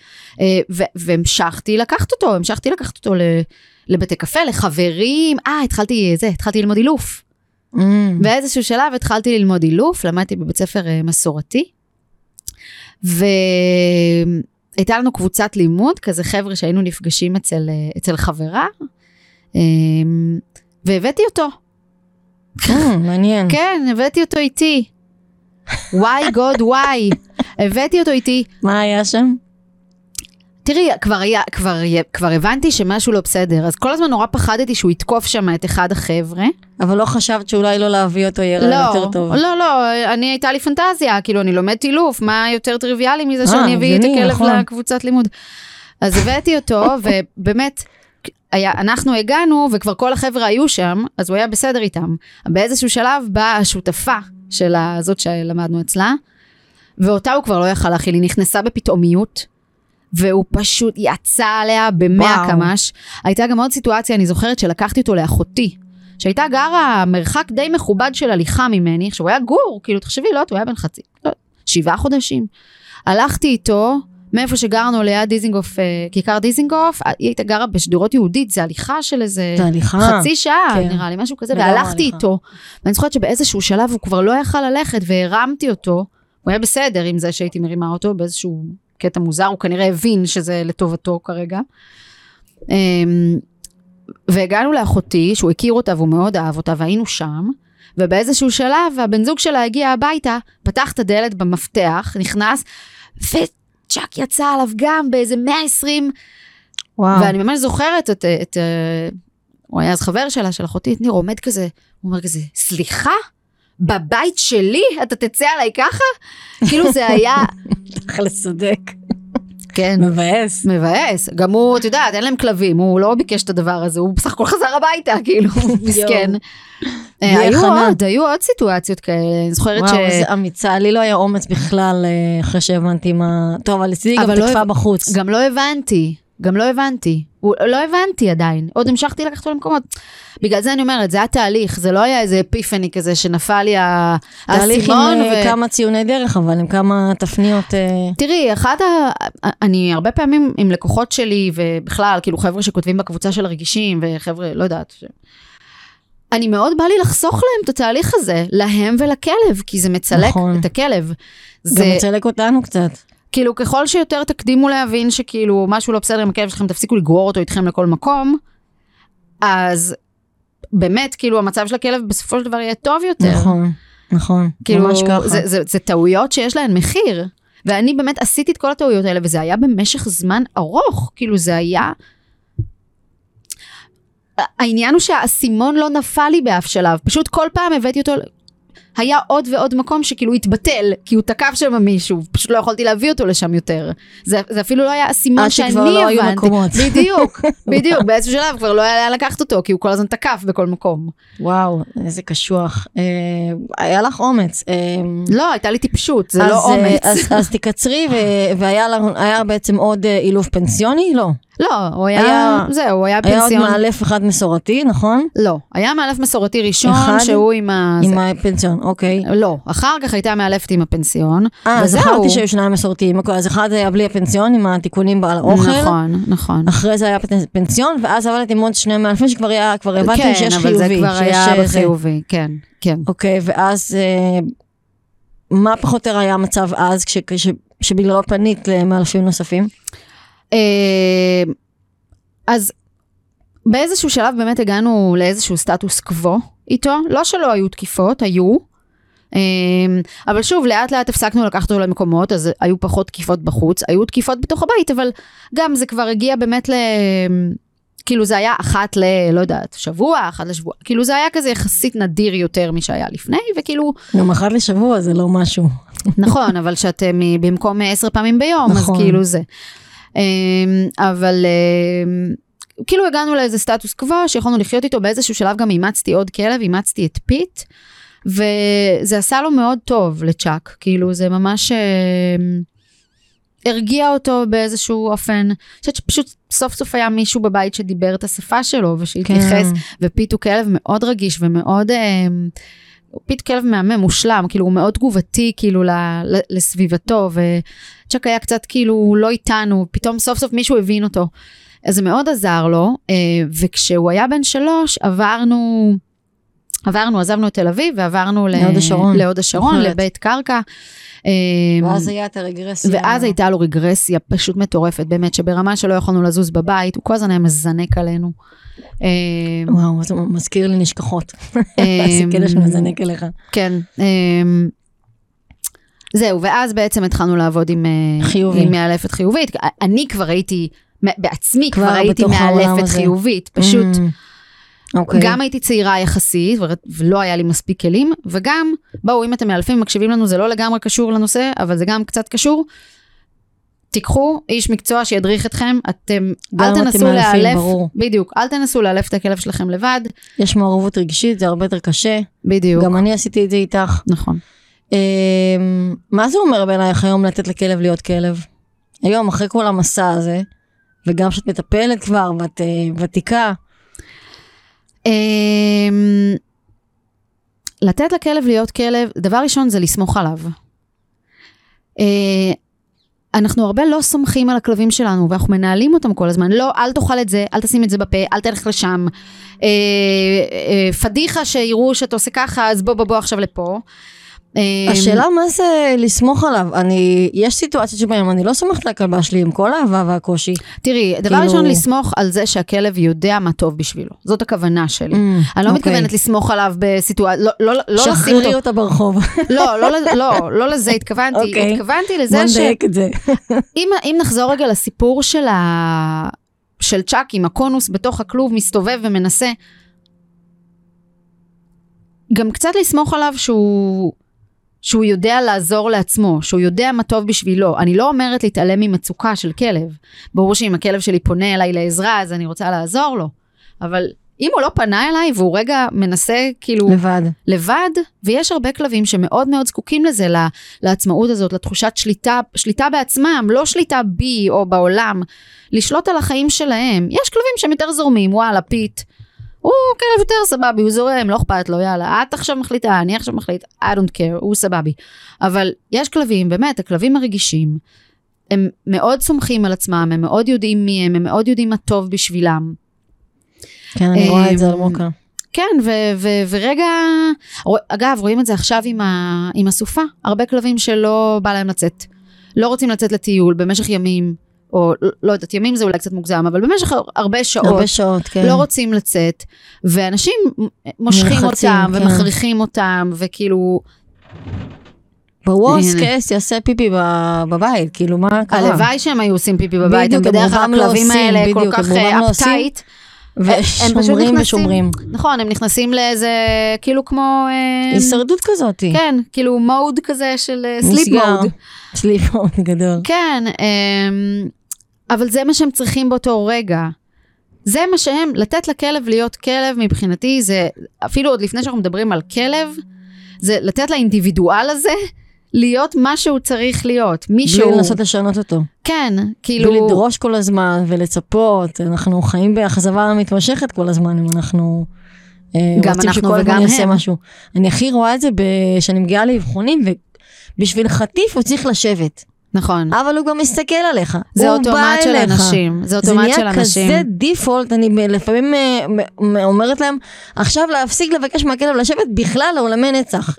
אה, והמשכתי לקחת אותו, המשכתי לקחת אותו לבתי קפה, לחברים. אה, התחלתי, זה, התחלתי ללמוד אילוף. Mm. באיזשהו שלב התחלתי ללמוד אילוף, למדתי בבית ספר אה, מסורתי. והייתה לנו קבוצת לימוד, כזה חבר'ה שהיינו נפגשים אצל, אה, אצל חברה, אה, והבאתי אותו. Mm, מעניין. כן, הבאתי אותו איתי. וואי גוד וואי. הבאתי אותו איתי. מה היה שם? תראי, כבר, היה, כבר, כבר הבנתי שמשהו לא בסדר, אז כל הזמן נורא פחדתי שהוא יתקוף שם את אחד החבר'ה. אבל לא חשבת שאולי לא להביא אותו יהיה רעיון יותר טוב. לא, לא, אני הייתה לי פנטזיה, כאילו אני לומדת אילוף, מה יותר טריוויאלי מזה אה, שאני אביא את הכלב נכון. לקבוצת לימוד. אז הבאתי אותו, *laughs* ובאמת, היה, אנחנו הגענו, וכבר כל החבר'ה היו שם, אז הוא היה בסדר איתם. באיזשהו שלב באה השותפה של הזאת שלמדנו אצלה, ואותה הוא כבר לא יכל להכיל, היא נכנסה בפתאומיות. והוא פשוט יצא עליה במאה. קמ"ש. הייתה גם עוד סיטואציה, אני זוכרת שלקחתי אותו לאחותי, שהייתה גרה מרחק די מכובד של הליכה ממני, עכשיו הוא היה גור, כאילו תחשבי, לא, הוא היה בן חצי, לא, שבעה חודשים. הלכתי איתו, מאיפה שגרנו ליד דיזינגוף, אה, כיכר דיזינגוף, היא הייתה גרה בשדרות יהודית, זה הליכה של איזה זה הליכה. חצי שעה, כן. נראה לי, משהו כזה, והלכתי הליכה. איתו, ואני זוכרת שבאיזשהו שלב הוא כבר לא יכל ללכת, והרמתי אותו, הוא היה בסדר עם זה שהייתי מרימה אותו באיזשהו קטע מוזר, הוא כנראה הבין שזה לטובתו כרגע. אמ, והגענו לאחותי, שהוא הכיר אותה והוא מאוד אהב אותה, והיינו שם, ובאיזשהו שלב הבן זוג שלה הגיע הביתה, פתח את הדלת במפתח, נכנס, וצ'אק יצא עליו גם באיזה 120, וואו. ואני ממש זוכרת את, את, אה, הוא היה אז חבר שלה, של אחותי, את ניר, עומד כזה, הוא אומר כזה, סליחה? בבית שלי אתה תצא עליי ככה? כאילו זה היה, תכל'ס צודק. כן, מבאס. מבאס. גם הוא, את יודעת, אין להם כלבים, הוא לא ביקש את הדבר הזה, הוא בסך הכל חזר הביתה, כאילו, *laughs* מסכן. אה, היו. עוד, היו עוד סיטואציות כאלה, אני זוכרת וואו, ש... איזה אמיצה, לי לא היה אומץ בכלל אה, אחרי שהבנתי מה... טוב, אבל אצלי גם לא תקפה בחוץ. גם לא הבנתי, גם לא הבנתי. הוא- לא הבנתי עדיין, עוד המשכתי לקחת אותו למקומות. בגלל זה אני אומרת, זה היה תהליך, זה לא היה איזה אפיפני כזה שנפל לי ה- תהליך עם האסימון. אה, ו- כמה ציוני דרך, אבל עם כמה תפניות... אה, תראי, אחד ה... אני הרבה פעמים עם לקוחות שלי, ובכלל, כאילו חבר'ה שכותבים בקבוצה של הרגישים, וחבר'ה, לא יודעת. ש... אני מאוד בא לי לחסוך להם את התהליך הזה, להם ולכלב, כי זה מצלק נכון. את הכלב. גם זה מצלק אותנו קצת. כאילו, ככל שיותר תקדימו להבין שכאילו משהו לא בסדר עם הכלב שלכם, תפסיקו לגרור אותו איתכם לכל מקום, אז באמת, כאילו, המצב של הכלב בסופו של דבר יהיה טוב יותר. נכון, נכון. כאילו, ממש ככה. זה, זה, זה טעויות שיש להן מחיר. ואני באמת עשיתי את כל הטעויות האלה, וזה היה במשך זמן ארוך. כאילו, זה היה... העניין הוא שהאסימון לא נפל לי באף שלב. פשוט כל פעם הבאתי אותו... היה עוד ועוד מקום שכאילו התבטל, כי הוא תקף שם מישהו, פשוט לא יכולתי להביא אותו לשם יותר. זה, זה אפילו לא היה אסימון עד שאני שכבר לא היו הבנתי. מקומות. *laughs* בדיוק, בדיוק, באיזשהו שלב כבר לא היה לאן לקחת אותו, כי הוא כל הזמן תקף בכל מקום. וואו, איזה קשוח. אה, היה לך אומץ. אה, לא, הייתה לי טיפשות, זה אז, לא אה, אומץ. אז, אז תקצרי, ו- והיה היה בעצם עוד אה, אילוף פנסיוני? לא. לא, הוא היה, היה- זהו, הוא היה היה עוד פנסיון. מאלף אחד מסורתי, נכון? לא, היה מאלף מסורתי ראשון, אחד? שהוא עם ה... עם זה- הפנסיון, אוקיי. לא, אחר כך הייתה מאלפת עם הפנסיון, אה. זכרתי שהיו שניים מסורתיים, אוקיי, אז אחד היה בלי הפנסיון, עם התיקונים על האוכל. נכון, נכון. אחרי זה היה פנ- פנסיון, ואז עבדתי עם עוד שני מאלפים שכבר היה, כבר הבנתם כן, שיש אבל חיובי. זה כבר היה אה. בחיובי, כן, כן. אוקיי, ואז אה, מה פחות או יותר היה המצב אז, כש- כש- שבגללו פנית למאלפים נוספים? אה, אז באיזשהו שלב באמת הגענו לאיזשהו סטטוס קוו איתו, לא שלא היו תקיפות, היו. אה, אבל שוב, לאט לאט הפסקנו לקחת אותו למקומות, אז היו פחות תקיפות בחוץ, היו תקיפות בתוך הבית, אבל גם זה כבר הגיע באמת ל... כאילו זה היה אחת ל... לא יודעת, שבוע, אחת לשבוע, כאילו זה היה כזה יחסית נדיר יותר משהיה לפני, וכאילו, גם אחת לשבוע זה לא משהו. נכון, אבל שאת אה, במקום עשר פעמים ביום, נכון. אז כאילו זה. אמ, אבל אמ, כאילו הגענו לאיזה סטטוס קוו שיכולנו לחיות איתו, באיזשהו שלב גם אימצתי עוד כלב, אימצתי את פיט, וזה עשה לו מאוד טוב לצ'אק, כאילו זה ממש אמ, הרגיע אותו באיזשהו אופן. אני חושבת שפשוט סוף סוף היה מישהו בבית שדיבר את השפה שלו ושהתייחס, כן. ופיט הוא כלב מאוד רגיש ומאוד פיט כלב מהמם, מושלם, כאילו הוא מאוד תגובתי כאילו ל, ל, לסביבתו, וצ'אק היה קצת כאילו לא איתנו, פתאום סוף סוף מישהו הבין אותו. אז זה מאוד עזר לו, אה, וכשהוא היה בן שלוש עברנו, עברנו, עזבנו את תל אביב ועברנו להוד השרון. להוד השרון. לבית קרקע. אה, ואז היה את הרגרסיה. ואז הייתה לו רגרסיה פשוט מטורפת, באמת, שברמה שלא יכולנו לזוז בבית, הוא כל הזמן היה מזנק עלינו. אה, וואו, זה מזכיר לי נשכחות. אה, זה כאלה שמזנק עליך. כן. זהו, ואז בעצם התחלנו לעבוד עם, אה, חיובי. עם מאלפת חיובית. אני כבר הייתי, בעצמי כבר, הייתי מאלפת. חיובית. פשוט, Mm, אוקיי. גם הייתי צעירה יחסית, ולא היה לי מספיק כלים, וגם, בואו, אם אתם מאלפים ומקשיבים לנו, זה לא לגמרי קשור לנושא, אבל זה גם קצת קשור. תיקחו איש מקצוע שידריך אתכם, אתם, אל תנסו לאלף. בדיוק, אל תנסו לאלף את הכלב שלכם לבד, יש מעורבות רגשית, זה הרבה יותר קשה. בדיוק, גם אני עשיתי את זה איתך. נכון. אמ, מה זה אומר בעינייך היום לתת לכלב להיות כלב? היום, אחרי כל המסע הזה, וגם שאת מטפלת כבר, ואת אה, ותיקה, לתת לכלב להיות כלב, דבר ראשון זה לסמוך עליו. אה, אנחנו הרבה לא סומכים על הכלבים שלנו, ואנחנו מנהלים אותם כל הזמן. לא, אל תאכל את זה, אל תשים את זה בפה, אל תלך לשם. אה, אה, פדיחה שיראו שאתה עושה ככה, אז בוא בוא בוא עכשיו לפה. אה, השאלה מה זה לסמוך עליו? אני, יש סיטואציות שבהן אני לא סומכת על הכלבה שלי עם כל האהבה והקושי. תראי, דבר כאילו- ראשון, לסמוך על זה שהכלב יודע מה טוב בשבילו. זאת הכוונה שלי. Mm, אני לא אוקיי. מתכוונת לסמוך עליו בסיטואציה, לא, לא, לא לשים שחררי אותו אותה ברחוב. לא, לא, לזה- לא, לא לזה התכוונתי, אוקיי. התכוונתי בוא לזה נדייק את זה. *laughs* שאם אם נחזור רגע לסיפור של, ה... של צ'אק עם הקונוס בתוך הכלוב מסתובב ומנסה, גם קצת לסמוך עליו שהוא, שהוא יודע לעזור לעצמו, שהוא יודע מה טוב בשבילו. אני לא אומרת להתעלם ממצוקה של כלב. ברור שאם הכלב שלי פונה אליי לעזרה, אז אני רוצה לעזור לו. אבל אם הוא לא פנה אליי והוא רגע מנסה כאילו... לבד. לבד, ויש הרבה כלבים שמאוד מאוד זקוקים לזה, לה- לעצמאות הזאת, לתחושת שליטה, שליטה בעצמם, לא שליטה בי או בעולם, לשלוט על החיים שלהם. יש כלבים שהם יותר זורמים, וואלה, פיט. הוא כלב יותר סבבי, הוא זורם, לא אכפת לו, יאללה, את עכשיו מחליטה, אני עכשיו מחליט, I don't care, הוא סבבי. אבל יש כלבים, באמת, הכלבים הרגישים, הם מאוד סומכים על עצמם, הם מאוד יודעים מי הם, הם מאוד יודעים מה טוב בשבילם. כן, אני רואה את זה על אמ, מוקה. כן, ו- ו- ורגע, אגב, רואים את זה עכשיו עם, ה- עם הסופה. הרבה כלבים שלא בא להם לצאת. לא רוצים לצאת לטיול במשך ימים, או לא- לא יודעת, ימים זה אולי קצת מוגזם, אבל במשך הר- הרבה שעות. הרבה שעות, כן. לא רוצים לצאת, ואנשים מושכים נלחצים, אותם כן. ומכריחים אותם, וכאילו, ב worst הנה. case יעשה פיפי בבית, כאילו מה קרה? הלוואי שהם היו עושים פיפי בבית, בדיוק, הם בדרך כלל לא הכלבים האלה כל בדיוק, כך לא עושים. uptight. הם פשוט ושומרים ושומרים. נכון, הם נכנסים לאיזה, כאילו כמו... אה, הישרדות כזאת. כן, כאילו mode כזה של sleep. mode. sleep mode גדול. כן, אמ, אבל זה מה שהם צריכים באותו רגע. זה מה שהם, לתת לכלב להיות כלב מבחינתי זה, אפילו עוד לפני שאנחנו מדברים על כלב, זה לתת לאינדיבידואל הזה להיות מה שהוא צריך להיות. בלי מישהו, לנסות לשנות אותו. כן, כאילו, בלי לדרוש כל הזמן ולצפות. אנחנו חיים באכזבה מתמשכת כל הזמן, אם אנחנו... אה, גם רוצים אנחנו שכל וגם יעשה הם. משהו. אני הכי רואה את זה כשאני מגיעה לאבחונים, ובשביל חטיף הוא צריך לשבת. נכון. אבל הוא גם מסתכל עליך. זה אוטומט של אליך. אנשים, זה אוטומט של זה נהיה אנשים. כזה דיפולט, אני לפעמים אה, אומרת להם, עכשיו להפסיק לבקש מהכלב לשבת בכלל לעולמי נצח,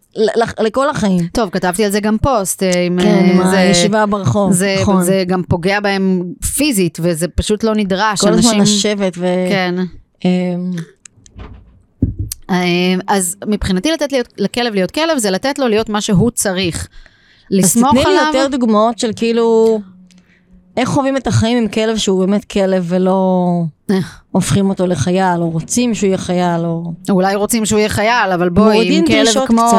לכל החיים. טוב, כתבתי על זה גם פוסט. אה, עם, כן, עם אה, הישיבה ברחוב, זה, נכון. זה גם פוגע בהם פיזית, וזה פשוט לא נדרש. כל הזמן אנשים... לשבת ו... כן. אה, אז מבחינתי לתת להיות, לכלב להיות כלב זה לתת לו להיות מה שהוא צריך. לסמוך אז תתני לי עליו. יותר דוגמאות של כאילו, איך חווים את החיים עם כלב שהוא באמת כלב ולא אה. הופכים אותו לחייל, או רוצים שהוא יהיה חייל, או... אולי רוצים שהוא יהיה חייל, אבל בואי, עם כלב כמו.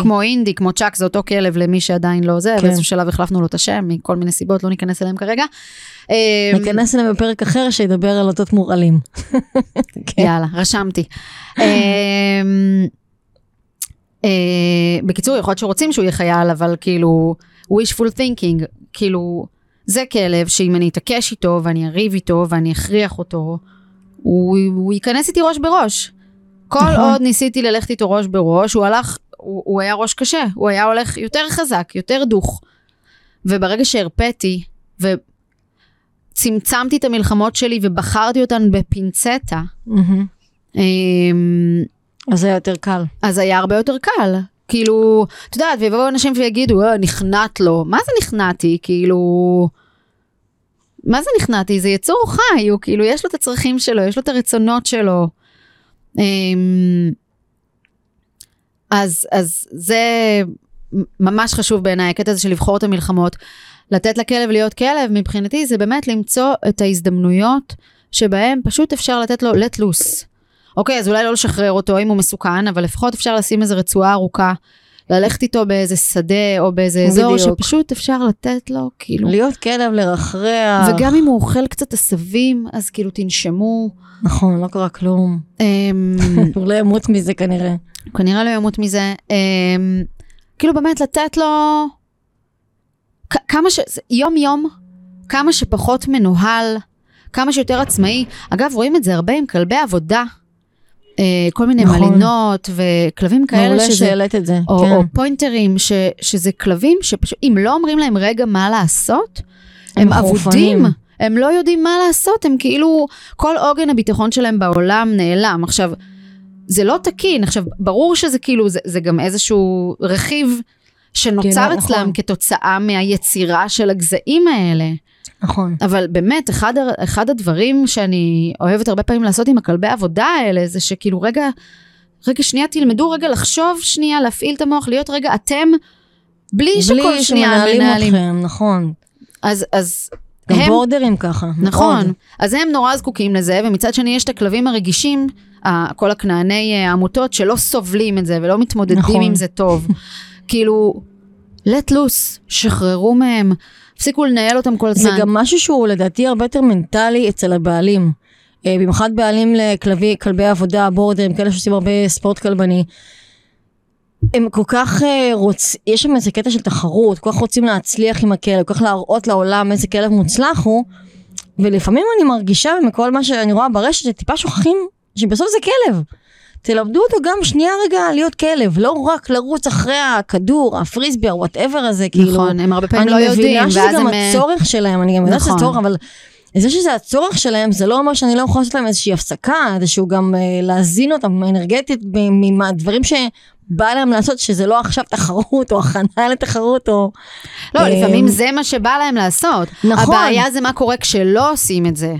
כמו אינדי, כמו צ'אק, זה אותו כלב למי שעדיין לא זה, כן. באיזשהו שלב החלפנו לו את השם, מכל מיני סיבות, לא ניכנס אליהם כרגע. אה, ניכנס אליהם בפרק אחר שידבר על אותות מורעלים. יאללה, רשמתי. אה, בקיצור, יכול להיות שרוצים שהוא יהיה חייל, אבל כאילו, wishful thinking, כאילו, זה כלב שאם אני אתעקש איתו ואני אריב איתו ואני אכריח אותו, הוא, הוא ייכנס איתי ראש בראש. כל נכון. עוד ניסיתי ללכת איתו ראש בראש, הוא הלך הוא, הוא היה ראש קשה, הוא היה הולך יותר חזק, יותר דוך. וברגע שהרפאתי, וצמצמתי את המלחמות שלי ובחרתי אותן בפינצטה, מהמם. אז היה יותר קל. אז היה הרבה יותר קל. כאילו, את יודעת, ויבואו אנשים ויגידו, אה, נכנעת לו. מה זה נכנעתי? כאילו... מה זה נכנעתי? זה יצור חי, הוא כאילו, יש לו את הצרכים שלו, יש לו את הרצונות שלו. אמ, אז, אז זה ממש חשוב בעיניי, הקטע הזה של לבחור את המלחמות. לתת לכלב להיות כלב, מבחינתי זה באמת למצוא את ההזדמנויות שבהם פשוט אפשר לתת לו let loose. אוקיי, אז אולי לא לשחרר אותו אם הוא מסוכן, אבל לפחות אפשר לשים איזו רצועה ארוכה, ללכת איתו באיזה שדה או באיזה אזור, בדיוק. שפשוט אפשר לתת לו, כאילו. להיות כלב, לרחרח. וגם אם הוא אוכל קצת עשבים, אז כאילו תנשמו. נכון, לא קרה כלום. אמ, *laughs* הוא לא ימות מזה כנראה. הוא כנראה לא ימות מזה. אמ, כאילו באמת לתת לו כמה ש... יום יום, כמה שפחות מנוהל, כמה שיותר עצמאי. אגב, רואים את זה הרבה עם כלבי עבודה. אה, כל מיני נכון. מלינות וכלבים כאלה מעולה שזה... שהעלית את זה. או, כן. או פוינטרים, ש, שזה כלבים שפשוט, אם לא אומרים להם רגע מה לעשות, הם, הם אבודים. הם לא יודעים מה לעשות, הם כאילו, כל עוגן הביטחון שלהם בעולם נעלם. עכשיו, זה לא תקין. עכשיו, ברור שזה כאילו, זה, זה גם איזשהו רכיב שנוצר כן, אצלם נכון. כתוצאה מהיצירה של הגזעים האלה. נכון. אבל באמת, אחד, אחד הדברים שאני אוהבת הרבה פעמים לעשות עם הכלבי עבודה האלה, זה שכאילו רגע, רגע שנייה תלמדו רגע לחשוב שנייה, להפעיל את המוח, להיות רגע אתם, בלי שכל בלי שנייה שמנהלים מנהלים. אתכם, נכון. אז, אז גם הם, בורדרים ככה. נכון, מאוד. אז הם נורא זקוקים לזה, ומצד שני יש את הכלבים הרגישים, כל הכנעני אה, העמותות, שלא סובלים את זה ולא מתמודדים נכון. עם זה טוב. כאילו, let loose, שחררו מהם, הפסיקו לנהל אותם כל זה הזמן. גם משהו שהוא לדעתי הרבה יותר מנטלי אצל הבעלים. אה, במיוחד בעלים לכלבי, כלבי עבודה, בורדרים, כאלה שעושים הרבה ספורט כלבני. הם כל כך אה, רוצ... יש שם איזה קטע של תחרות, כל כך רוצים להצליח עם הכלב, כל כך להראות לעולם איזה כלב מוצלח הוא, ולפעמים אני מרגישה מכל מה שאני רואה ברשת, שטיפה שוכחים שבסוף זה כלב. תלמדו אותו גם שנייה רגע להיות כלב, לא רק לרוץ אחרי הכדור, הפריסבי, וואטאבר הזה, כאילו. נכון, הם הרבה פעמים אני לא יודעים, מבינה שזה ואז גם הם... אה, הצורך שלהם, אני גם יודעת שזה נכון. צורך, אבל זה שזה הצורך שלהם, זה לא אומר שאני לא יכולה לעשות להם איזושהי הפסקה, איזשהו גם אה, להזין אותם אנרגטית מהדברים שבא להם לעשות, שזה לא עכשיו תחרות, או הכנה לתחרות, או... לא, אה, לפעמים זה מה שבא להם לעשות. נכון. הבעיה זה מה קורה כשלא עושים את זה.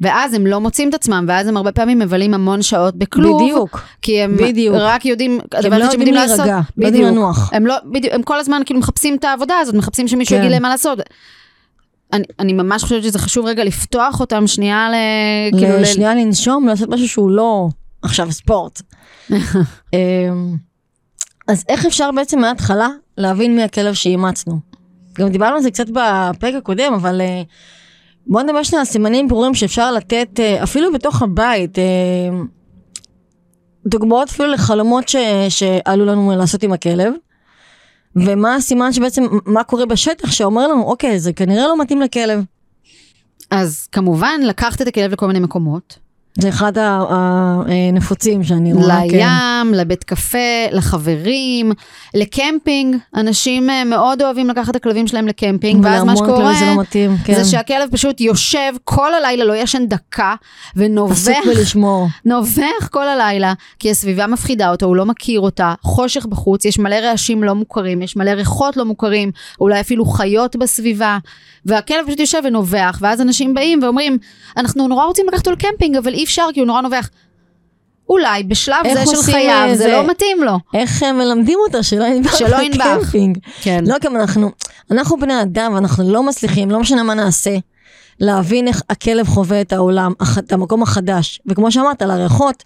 ואז הם לא מוצאים את עצמם, ואז הם הרבה פעמים מבלים המון שעות בכלוב. בדיוק. כי הם בדיוק. רק יודעים, הם הדבר לא היחיד יודעים שהם לעשות- להירגע, לא יודעים בדיוק. לנוח. הם לא, בדיוק, הם כל הזמן כאילו מחפשים את העבודה הזאת, מחפשים שמישהו כן. יגיד להם מה לעשות. אני, אני ממש חושבת שזה חשוב רגע לפתוח אותם שנייה ל... כאילו, ל- לשנייה לנשום, לעשות משהו שהוא לא עכשיו ספורט. *laughs* אמ, אז איך אפשר בעצם מההתחלה להבין מי הכלב שאימצנו? גם דיברנו על זה קצת בפרק הקודם, אבל אה, בואו נדבר שנייה על סימנים ברורים שאפשר לתת אה, אפילו בתוך הבית. אה, דוגמאות אפילו לחלומות ש, שעלו לנו לעשות עם הכלב. ומה הסימן שבעצם, מה קורה בשטח שאומר לנו, אוקיי, זה כנראה לא מתאים לכלב. אז כמובן, לקחת את הכלב לכל מיני מקומות. זה אחד הנפוצים שאני רואה. כן. לים, לבית קפה, לחברים, לקמפינג. אנשים אה, מאוד אוהבים לקחת את הכלבים שלהם לקמפינג, ואז מה שקורה, זה לא מתאים, כן. זה שהכלב פשוט יושב כל הלילה, לא ישן דקה, ונובח. *laughs* נובח כל הלילה, כי הסביבה מפחידה אותו, הוא לא מכיר אותה, חושך בחוץ, יש מלא רעשים לא מוכרים, יש מלא ריחות לא מוכרים, אולי אפילו חיות בסביבה, והכלב פשוט יושב ונובח, ואז אנשים באים ואומרים, אנחנו נורא רוצים לקחת אותו לקמפינג, אבל אי אפשר כי הוא נורא נובח. אולי בשלב זה של חייו, אה, זה לא מתאים לו. איך הם מלמדים אותה שלא ינבח שלא ינבח. כן. לא, גם אנחנו, אנחנו בני אדם ואנחנו לא מצליחים, לא משנה מה נעשה, להבין איך הכלב חווה את העולם, את המקום החדש. וכמו שאמרת, על הריחות,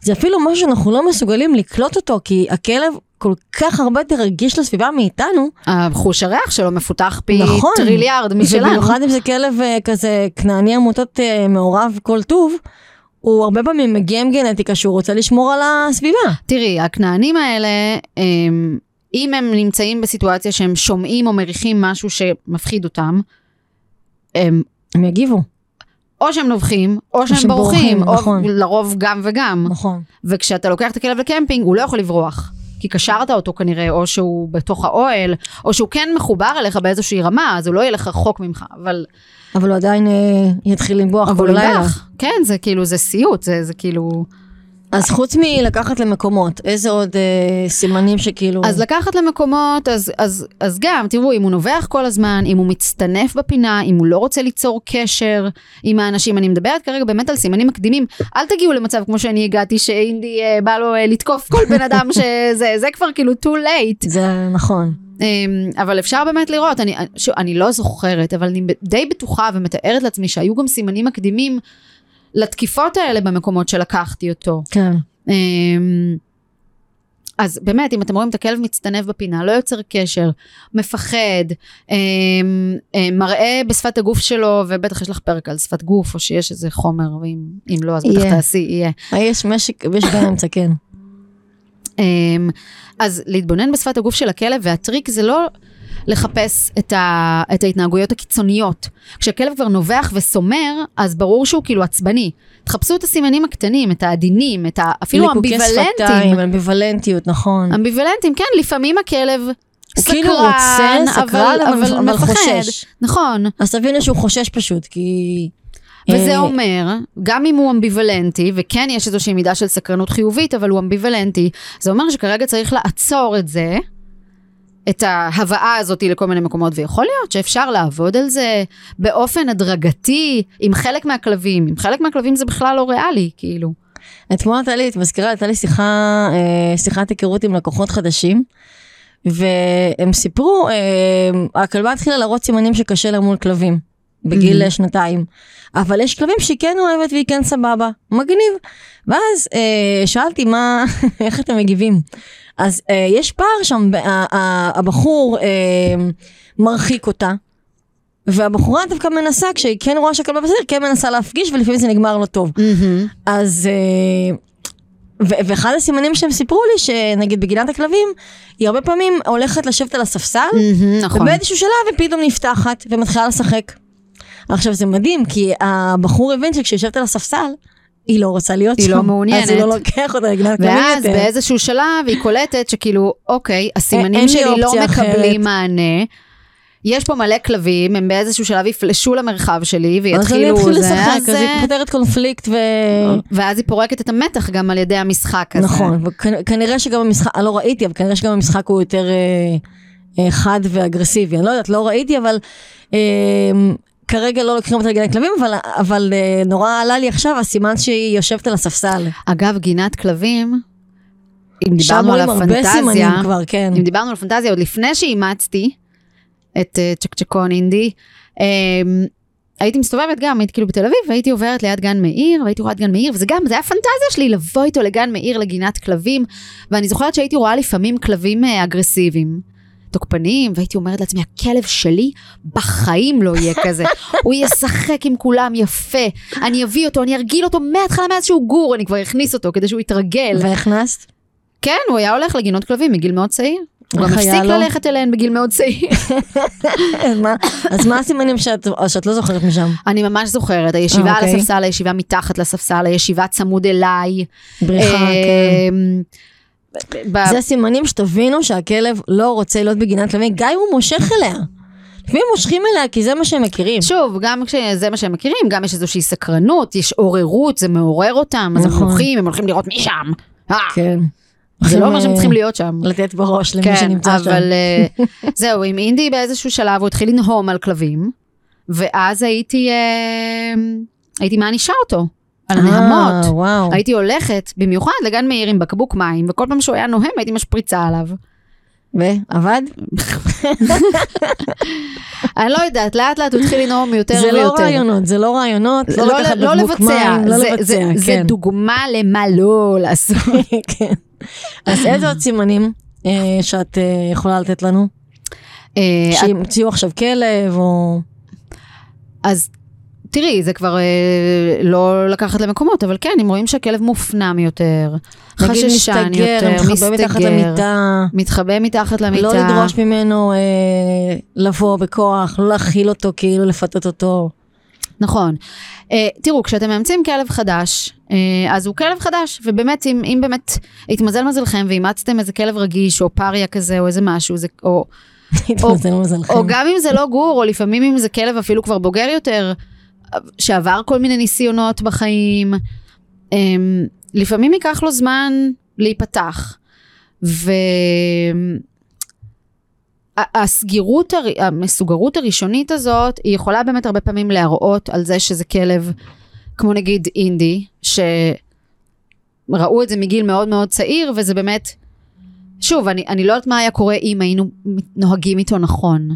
זה אפילו משהו שאנחנו לא מסוגלים לקלוט אותו, כי הכלב כל כך הרבה יותר רגיש לסביבה מאיתנו, החוש הריח שלו מפותח פי נכון. טריליארד משלנו. ובמיוחד אם זה כלב אה, כזה כנעני עמותות אה, מעורב כל טוב, הוא הרבה פעמים מגיע עם גנטיקה שהוא רוצה לשמור על הסביבה. תראי, הכנענים האלה, הם, אם הם נמצאים בסיטואציה שהם שומעים או מריחים משהו שמפחיד אותם, הם הם יגיבו, או שהם נובחים, או שהם שהם בורחים, בורחים, או נכון. לרוב גם וגם. נכון. וכשאתה לוקח את הכלב לקמפינג, הוא לא יכול לברוח. כי קשרת אותו כנראה, או שהוא בתוך האוהל, או שהוא כן מחובר אליך באיזושהי רמה, אז הוא לא ילך רחוק ממך, אבל... אבל הוא עדיין אה, יתחיל לנבוח אבל כל הוא לילה. ינבח. כן, זה כאילו, זה סיוט, זה, זה כאילו... אז חוץ מלקחת למקומות, איזה עוד אה, סימנים שכאילו... אז לקחת למקומות, אז, אז, אז גם, תראו, אם הוא נובח כל הזמן, אם הוא מצטנף בפינה, אם הוא לא רוצה ליצור קשר עם האנשים, אני מדברת כרגע באמת על סימנים מקדימים, אל תגיעו למצב כמו שאני הגעתי, שאינדי אה, בא לו אה, לתקוף כל בן אדם *laughs* שזה, זה כבר כאילו too late. זה נכון. אמ, אבל אפשר באמת לראות, אני, שוב, אני לא זוכרת, אבל אני די בטוחה ומתארת לעצמי שהיו גם סימנים מקדימים לתקיפות האלה במקומות שלקחתי אותו. כן. אמ, אז באמת, אם אתם רואים את הכלב מצטנף בפינה, לא יוצר קשר, מפחד, אמ, מראה בשפת הגוף שלו, ובטח יש לך פרק על שפת גוף, או שיש איזה חומר, ואם אם לא, אז בטח. תעשי, יהיה. אה, יש משק, יש באמצע, כן. אמ, אז להתבונן בשפת הגוף של הכלב, והטריק זה לא לחפש את, ה, את ההתנהגויות הקיצוניות. כשהכלב כבר נובח וסומר, אז ברור שהוא כאילו עצבני. תחפשו את הסימנים הקטנים, את העדינים, את ה, אפילו אמביוולנטים. שפתיים, אמביוולנטיות, נכון. אמביוולנטים, כן, לפעמים הכלב הוא סקרן, כאילו רוצה, סקרן, אבל- אבל, אבל מפחד. חושש. נכון. אז תבינו שהוא חושש פשוט, כי... וזה אה, אומר, גם אם הוא אמביוולנטי, וכן יש איזושהי מידה של סקרנות חיובית, אבל הוא אמביוולנטי, זה אומר שכרגע צריך לעצור את זה, את ההבאה הזאת לכל מיני מקומות, ויכול להיות שאפשר לעבוד על זה באופן הדרגתי, עם חלק מהכלבים. עם חלק מהכלבים זה בכלל לא ריאלי, כאילו. אתמול הייתה לי, את מזכירה, הייתה לי שיחה, אה, שיחת היכרות עם לקוחות חדשים, והם סיפרו, אה, הכלבה התחילה להראות סימנים שקשה לה מול כלבים, בגיל Mhm. mm-hmm. שנתיים. אבל יש כלבים שהיא כן אוהבת והיא כן סבבה, מגניב. ואז אה, שאלתי מה, *laughs* איך אתם מגיבים. אז אה, יש פער שם, ב- ה- ה- הבחור אה, מרחיק אותה. והבחורה דווקא מנסה, כשהיא כן רואה שהכלבה בסדר, כן מנסה להפגיש ולפעמים זה נגמר לא טוב. אז... אה, ו- ואחד הסימנים שהם סיפרו לי, שנגיד בגינת הכלבים, היא הרבה פעמים הולכת לשבת על הספסל, נכון. ובאיזשהו שלב היא פתאום נפתחת ומתחילה לשחק. עכשיו זה מדהים, כי הבחור הבין שכשהיא יושבת על הספסל, היא לא רוצה להיות היא שם. לא מעוניינת. אז הוא לא לוקח אותה לגינת כלבים ואז יותר. באיזשהו שלב היא קולטת שכאילו, אוקיי, הסימנים לי שלי לא אופציה מקבלים אחרת. מענה. יש פה מלא כלבים, הם באיזשהו שלב יפלשו למרחב שלי אז אני ויתחילו זה, לשחק, אז אה, היא פותרת קונפליקט ו... ואז היא פורקת את המתח גם על ידי המשחק הזה. נכון, וכנראה שגם המשחק, אני לא ראיתי, אבל כנראה שגם המשחק הוא יותר אה, אה, חד ואגרסיבי. אני לא יודעת, לא ראיתי, אבל אה, כרגע לא לוקחים אותה לגני כלבים, אבל, אבל אה, נורא עלה לי עכשיו הסימן שהיא יושבת על הספסל. אגב, גינת כלבים, אם דיברנו על הפנטזיה, כבר, כן. אם דיברנו על פנטזיה, עוד לפני שאימצתי את אה, צ'קצ'קון אינדי, אה, הייתי מסתובבת גם, הייתי כאילו בתל אביב, והייתי עוברת ליד גן מאיר, והייתי רואה את גן מאיר, וזה גם, זה היה פנטזיה שלי לבוא איתו לגן מאיר לגינת כלבים, ואני זוכרת שהייתי רואה לפעמים כלבים אה, אגרסיביים. תוקפניים, והייתי אומרת לעצמי, הכלב שלי בחיים לא יהיה כזה. הוא ישחק עם כולם יפה, אני אביא אותו, אני ארגיל אותו מההתחלה מאז שהוא גור, אני כבר אכניס אותו כדי שהוא יתרגל. והכנסת? כן, הוא היה הולך לגינות כלבים מגיל מאוד צעיר. הוא גם הפסיק לו? ללכת אליהן בגיל מאוד צעיר. אז מה- הסימנים שאת לא זוכרת משם? אני ממש זוכרת, הישיבה על אוקיי. הספסל, הישיבה מתחת לספסל, הישיבה צמוד אליי. בריחה, כן. ב- זה סימנים שתבינו שהכלב לא רוצה להיות בגינת כלבים, גם אם הוא מושך אליה. לפעמים מושכים אליה כי זה מה שהם מכירים. שוב, גם כשזה מה שהם מכירים, גם יש איזושהי סקרנות, יש עוררות, זה מעורר אותם, אז הם נכון. הולכים, הם הולכים לראות מי שם. אה, כן. זה לא אומר שהם צריכים להיות שם. לתת בראש למי כן, שנמצא שם. אבל אה, *laughs* זהו, עם אינדי באיזשהו שלב הוא התחיל לנהום על כלבים, ואז הייתי, אה, הייתי מענישה אותו על אה, הנהמות. וואו. הייתי הולכת במיוחד לגן מאיר עם בקבוק מים, וכל פעם שהוא היה נוהם הייתי משפריצה עליו. ועבד? *laughs* אני לא יודעת, לאט לאט הוא התחיל לנהום יותר זה ויותר. לא רעיונות, זה לא רעיונות, זה לא לקחת לא בקבוק מים, לא זה- לבצע, זה- זה כן. דוגמה למה לא לעשות. *laughs* כן. אז איזה עוד סימנים אה, שאת אה, יכולה לתת לנו? אה, שימצאו עכשיו כלב או... אז תראי, זה כבר אה, לא לקחת למקומות, אבל כן, אם רואים שהכלב מופנם יותר, חששן מסתגר, יותר, מתחבא מתחת מסתגר, למיטה. מתחבא מתחת למיטה. לא לדרוש ממנו אה, לבוא בכוח, לא להכיל אותו, כאילו לפתות אותו. נכון. Uh, תראו, כשאתם מאמצים כלב חדש, uh, אז הוא כלב חדש, ובאמת, אם, אם באמת התמזל מזלכם ואימצתם איזה כלב רגיש, או פריה כזה, או איזה משהו, זה, או, *laughs* התמזל מזלכם. או גם אם זה לא גור, או לפעמים אם זה כלב אפילו כבר בוגר יותר, שעבר כל מיני ניסיונות בחיים, um, לפעמים ייקח לו זמן להיפתח. ו... הסגירות, המסוגרות הראשונית הזאת, היא יכולה באמת הרבה פעמים להראות על זה שזה כלב, כמו נגיד אינדי, שראו את זה מגיל מאוד מאוד צעיר, וזה באמת, שוב, אני, אני לא יודעת מה היה קורה אם היינו נוהגים איתו נכון.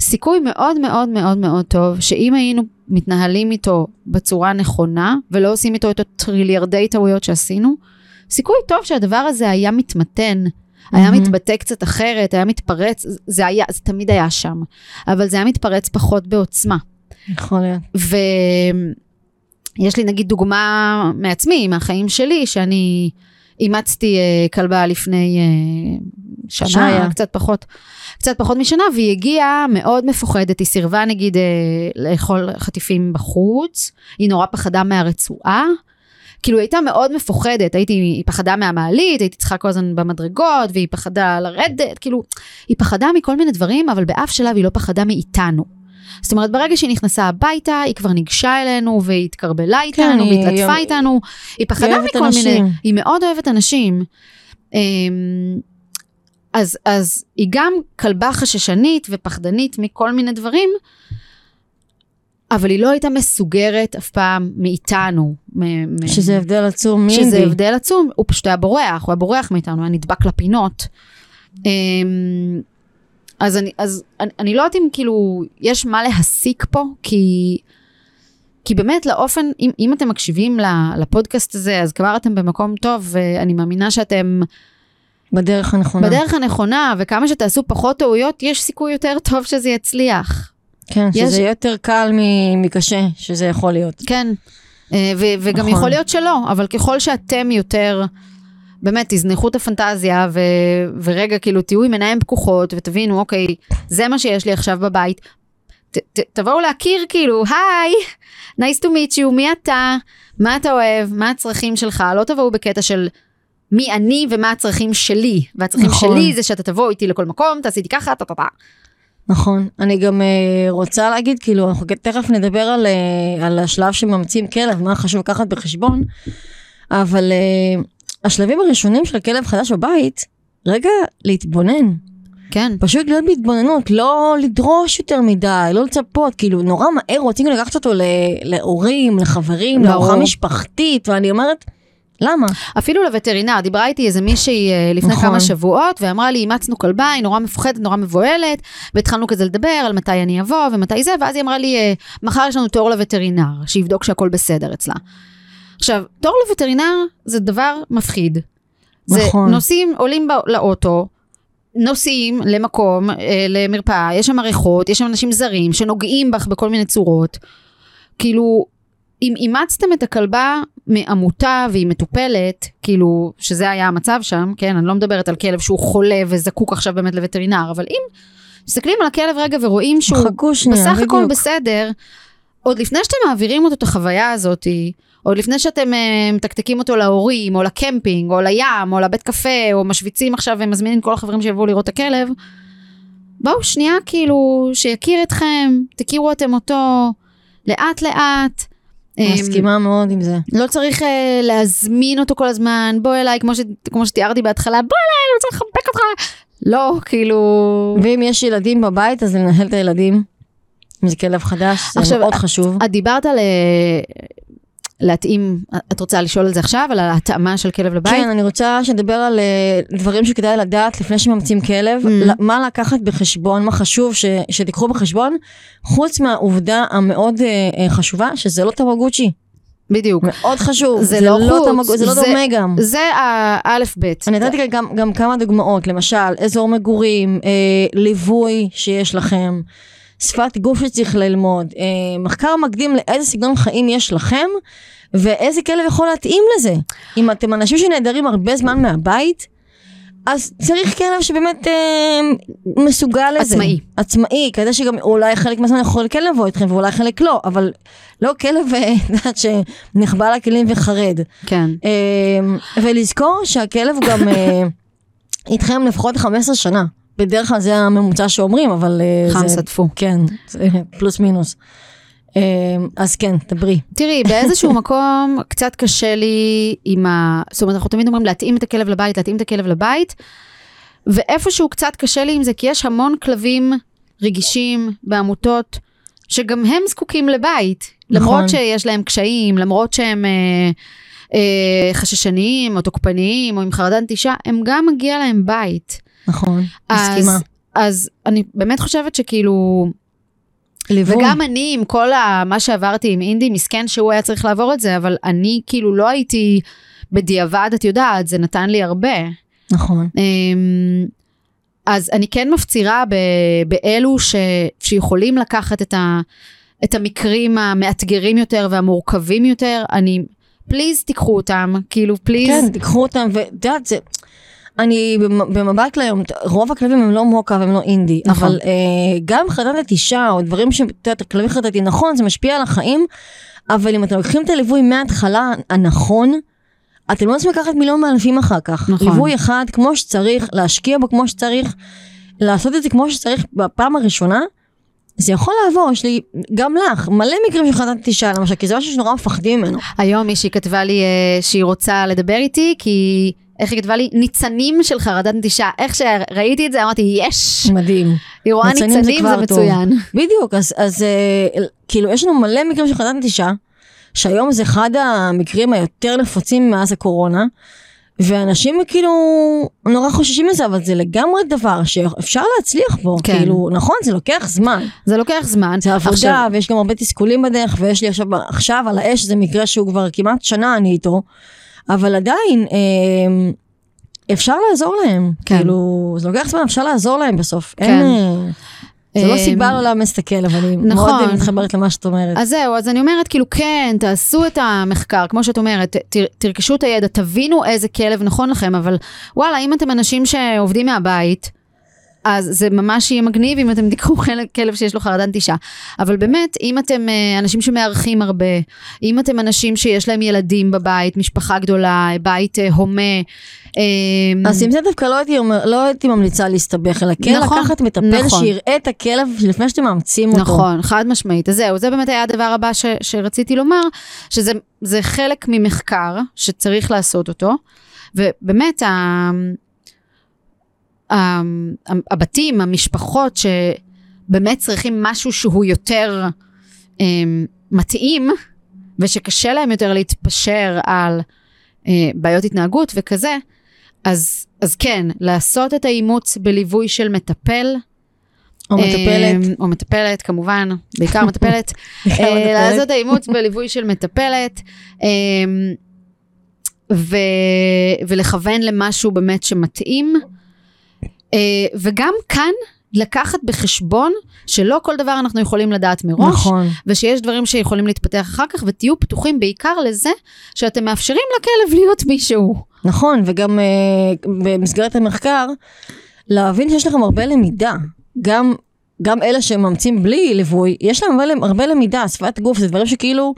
סיכוי מאוד מאוד מאוד מאוד טוב, שאם היינו מתנהלים איתו בצורה נכונה, ולא עושים איתו את הטריליארדי טעויות שעשינו, סיכוי טוב שהדבר הזה היה מתמתן. היה מתבטא קצת אחרת, היה מתפרץ, זה היה, זה תמיד היה שם, אבל זה היה מתפרץ פחות בעוצמה. יכול להיות. ויש לי נגיד דוגמה מעצמי, מהחיים שלי, שאני אימצתי uh, כלבה לפני uh, שנה, שהיה. קצת פחות. קצת פחות משנה, והיא הגיעה מאוד מפוחדת, היא סירבה נגיד uh, לאכול חטיפים בחוץ, היא נורא פחדה מהרצועה, כאילו היא הייתה מאוד מפוחדת, הייתי, היא פחדה מהמעלית, הייתי צריכה כל הזמן במדרגות, והיא פחדה לרדת, כאילו, היא פחדה מכל מיני דברים, אבל באף שלב היא לא פחדה מאיתנו. זאת אומרת, ברגע שהיא נכנסה הביתה, היא כבר ניגשה אלינו, והיא התקרבלה איתנו, כן, והתלטפה היא... איתנו, היא פחדה היא מכל אנשים. מיני, היא מאוד אוהבת אנשים. אמ, אז, אז היא גם כלבה חששנית ופחדנית מכל מיני דברים, אבל היא לא הייתה מסוגרת אף פעם מאיתנו. שזה הבדל עצום מאינדי. שזה הבדל עצום, הוא פשוט היה בורח, הוא היה בורח מאיתנו, היה נדבק לפינות. אז אני, אז אני, אני לא יודעת אם כאילו יש מה להסיק פה, כי, כי באמת לאופן, אם, אם אתם מקשיבים לפודקאסט הזה, אז כבר אתם במקום טוב, ואני מאמינה שאתם... בדרך הנכונה. בדרך הנכונה, וכמה שתעשו פחות טעויות, יש סיכוי יותר טוב שזה יצליח. כן, יש... שזה יותר קל מקשה, שזה יכול להיות. כן, אה, ו- וגם נכון. יכול להיות שלא, אבל ככל שאתם יותר, באמת, תזנחו את הפנטזיה, ו- ורגע, כאילו, תהיו עם עיניים פקוחות, ותבינו, אוקיי, זה מה שיש לי עכשיו בבית. ת- ת- תבואו להכיר, כאילו, היי, nice to meet you, מי אתה, מה אתה אוהב, מה הצרכים שלך, לא תבואו בקטע של... מי אני ומה הצרכים שלי, והצרכים נכון. שלי זה שאתה תבוא איתי לכל מקום, תעשיתי ככה, טה טה טה. נכון, אני גם uh, רוצה להגיד, כאילו, אנחנו תכף נדבר על, uh, על השלב שממציאים כלב, מה חשוב לקחת בחשבון, אבל uh, השלבים הראשונים של כלב חדש בבית, רגע להתבונן. כן. פשוט להיות בהתבוננות, לא לדרוש יותר מדי, לא לצפות, כאילו נורא מהר רוצים לקחת אותו להורים, לחברים, לארוחה משפחתית, ואני אומרת, למה? אפילו לווטרינר, דיברה איתי איזה מישהי אה, לפני נכון. כמה שבועות, ואמרה לי, אימצנו כלבה, היא נורא מפוחדת, נורא מבוהלת, והתחלנו כזה לדבר על מתי אני אבוא ומתי זה, ואז היא אמרה לי, אה, מחר יש לנו תור לווטרינר, שיבדוק שהכל בסדר אצלה. עכשיו, תור לווטרינר זה דבר מפחיד. נכון. זה נוסעים, עולים לאוטו, נוסעים למקום, אה, למרפאה, יש שם ריחות, יש שם אנשים זרים שנוגעים בך בכל מיני צורות. כאילו, אם אימצתם את הכלבה מעמותה והיא מטופלת, כאילו, שזה היה המצב שם, כן, אני לא מדברת על כלב שהוא חולה וזקוק עכשיו באמת לווטרינר, אבל אם מסתכלים על הכלב רגע ורואים שהוא שנייה, בסך הכל בסדר, עוד לפני שאתם מעבירים אותו את החוויה הזאת, עוד לפני שאתם uh, מתקתקים אותו להורים, או לקמפינג, או לים, או לבית קפה, או משוויצים עכשיו ומזמינים כל החברים שיבואו לראות את הכלב, בואו שנייה כאילו, שיכיר אתכם, תכירו אתם אותו, לאט לאט. מסכימה מאוד עם זה. לא צריך uh, להזמין אותו כל הזמן, בוא אליי, כמו, ש, כמו שתיארתי בהתחלה, בוא אליי, אני רוצה לחבק אותך. לא, כאילו... ואם יש ילדים בבית, אז לנהל את הילדים. אם זה כלב חדש, זה עכשיו, מאוד חשוב. את דיברת על אה, להתאים, את רוצה לשאול על זה עכשיו, על ההתאמה של כלב לבית? כן, אני רוצה שנדבר על uh, דברים שכדאי לדעת לפני שממציאים כלב, mm-hmm. מה לקחת בחשבון, מה חשוב ש, שתיקחו בחשבון, חוץ מהעובדה המאוד uh, חשובה, שזה לא טמגוצ'י. בדיוק. מאוד חשוב, זה, זה לא, לא חוץ, תמג... זה לא זה, דומה גם. זה האלף-בית. אני נתתי גם, גם כמה דוגמאות, למשל, אזור מגורים, אה, ליווי שיש לכם. שפת גוף שצריך ללמוד, אה, מחקר מקדים לאיזה סגנון חיים יש לכם, ואיזה כלב יכול להתאים לזה. אם אתם אנשים שנעדרים הרבה זמן מהבית, אז צריך כלב שבאמת אה, מסוגל לזה. עצמאי. עצמאי, כזה שגם אולי חלק מהזמן יכול כן לבוא איתכם ואולי חלק לא, אבל לא כלב, אה, *laughs* שנחבא לכלים וחרד. כן. אה, ולזכור שהכלב הוא גם אה, איתכם לפחות 15 שנה. בדרך כלל זה הממוצע שאומרים, אבל... אה, חמסה זה- טפו. כן, זה פלוס מינוס. אה, אז כן, דברי. תראי, באיזשהו מקום קצת קשה לי עם ה... זאת אומרת, אנחנו תמיד אומרים להתאים את הכלב לבית, להתאים את הכלב לבית, ואיפשהו קצת קשה לי עם זה, כי יש המון כלבים רגישים בעמותות, שגם הם זקוקים לבית. נכון. למרות שיש להם קשיים, למרות שהם אה, אה, חששניים, או תוקפניים, או עם חרדת נטישה, הם גם מגיע להם בית. נכון, אז- מסכימה. אז אני באמת חושבת שכאילו, ליווי. וגם אני, עם כל ה, מה שעברתי עם אינדי, מסכן שהוא היה צריך לעבור את זה, אבל אני כאילו לא הייתי בדיעבד, את יודעת, זה נתן לי הרבה. נכון. אמ, אז אני כן מפצירה ב, באלו ש, שיכולים לקחת את, ה, את המקרים המאתגרים יותר והמורכבים יותר, אני, פליז תיקחו אותם, כאילו פליז. כן, תיקחו אותם, ואת יודעת, זה... אני במ- במבט להיום, רוב הכלבים הם לא מוקה והם לא אינדי, נכון. אבל אה, גם חרדת נטישה או דברים ש... את יודעת, כלבים חרדתי, נכון, זה משפיע על החיים, אבל אם אתם לוקחים את הליווי מההתחלה הנכון, אתם לא צריכים לקחת מיליון מאלפים אחר כך. נכון. ליווי אחד כמו שצריך, להשקיע בו כמו שצריך, לעשות את זה כמו שצריך בפעם הראשונה, זה יכול לעבור, יש לי, גם לך, מלא מקרים של חרדת נטישה, למשל, כי זה משהו שנורא מפחדים ממנו. היום מישהי כתבה לי אה, שהיא רוצה לדבר איתי, כי, איך היא כתבה לי? ניצנים של חרדת נטישה. איך שראיתי את זה, אמרתי, יש! מדהים. היא רואה ניצנים ניצנים, זה זה, כבר טוב. מצוין. בדיוק, אז, אז אה, כאילו יש לנו מלא מקרים של חרדת נטישה, שהיום זה אחד המקרים היותר נפוצים מאז הקורונה, ואנשים כאילו נורא חוששים מזה, אבל זה לגמרי דבר שאפשר להצליח בו, כן. כאילו, נכון, זה לוקח זמן, זה לוקח זמן. זה עבודה, עכשיו, ויש גם הרבה תסכולים בדרך, ויש לי עכשיו, עכשיו על האש, זה מקרה שהוא כבר כמעט שנה אני איתו, אבל עדיין, אה, אפשר לעזור להם, כן. כאילו, זה לוקח זמן, אפשר לעזור להם בסוף, כן. אין... אה, זה לא אה, סיבה לא לאמץ את הכלב, אני נכון. מאוד מתחברת למה שאת אומרת. אז זהו, אז אני אומרת, כאילו, כן, תעשו את המחקר, כמו שאת אומרת, ת- תרכשו את הידע, תבינו איזה כלב נכון לכם, אבל וואלה, אם אתם אנשים שעובדים מהבית, אז זה ממש יהיה מגניב אם אתם תיקחו כלב, שיש לו חרדת נטישה. אבל באמת, אם אתם אה, אנשים שמארחים הרבה, אם אתם אנשים שיש להם ילדים בבית, משפחה גדולה, בית אה, הומה, אה, אז עם זה דווקא לא הייתי, לא הייתי ממליצה להסתבך, אלא כן נכון, לקחת מטפל נכון. שיראה את הכלב לפני שאתם מאמצים אותו. נכון, חד משמעית. אז זהו, זה באמת היה הדבר הבא ש, שרציתי לומר, שזה זה חלק ממחקר שצריך לעשות אותו, ובאמת, ה, הבתים, המשפחות שבאמת צריכים משהו שהוא יותר אה, מתאים, ושקשה להם יותר להתפשר על אה, בעיות התנהגות וכזה, אז, אז כן, לעשות את האימוץ בליווי של מטפל, או מטפלת. אה, או מטפלת, כמובן, בעיקר מטפלת. *laughs* אה. לעשות האימוץ בליווי של מטפלת, ו- ולכוון למשהו באמת שמתאים. אה, וגם כאן, לקחת בחשבון שלא כל דבר אנחנו יכולים לדעת מראש, נכון. ושיש דברים שיכולים להתפתח אחר כך, ותהיו פתוחים בעיקר לזה שאתם מאפשרים לכלב להיות מישהו. נכון, וגם אה, במסגרת המחקר, להבין שיש לכם הרבה למידה. גם, גם אלה שמאמצים בלי ליווי, יש להם הרבה, הרבה למידה, שפת גוף, זה דברים שכאילו,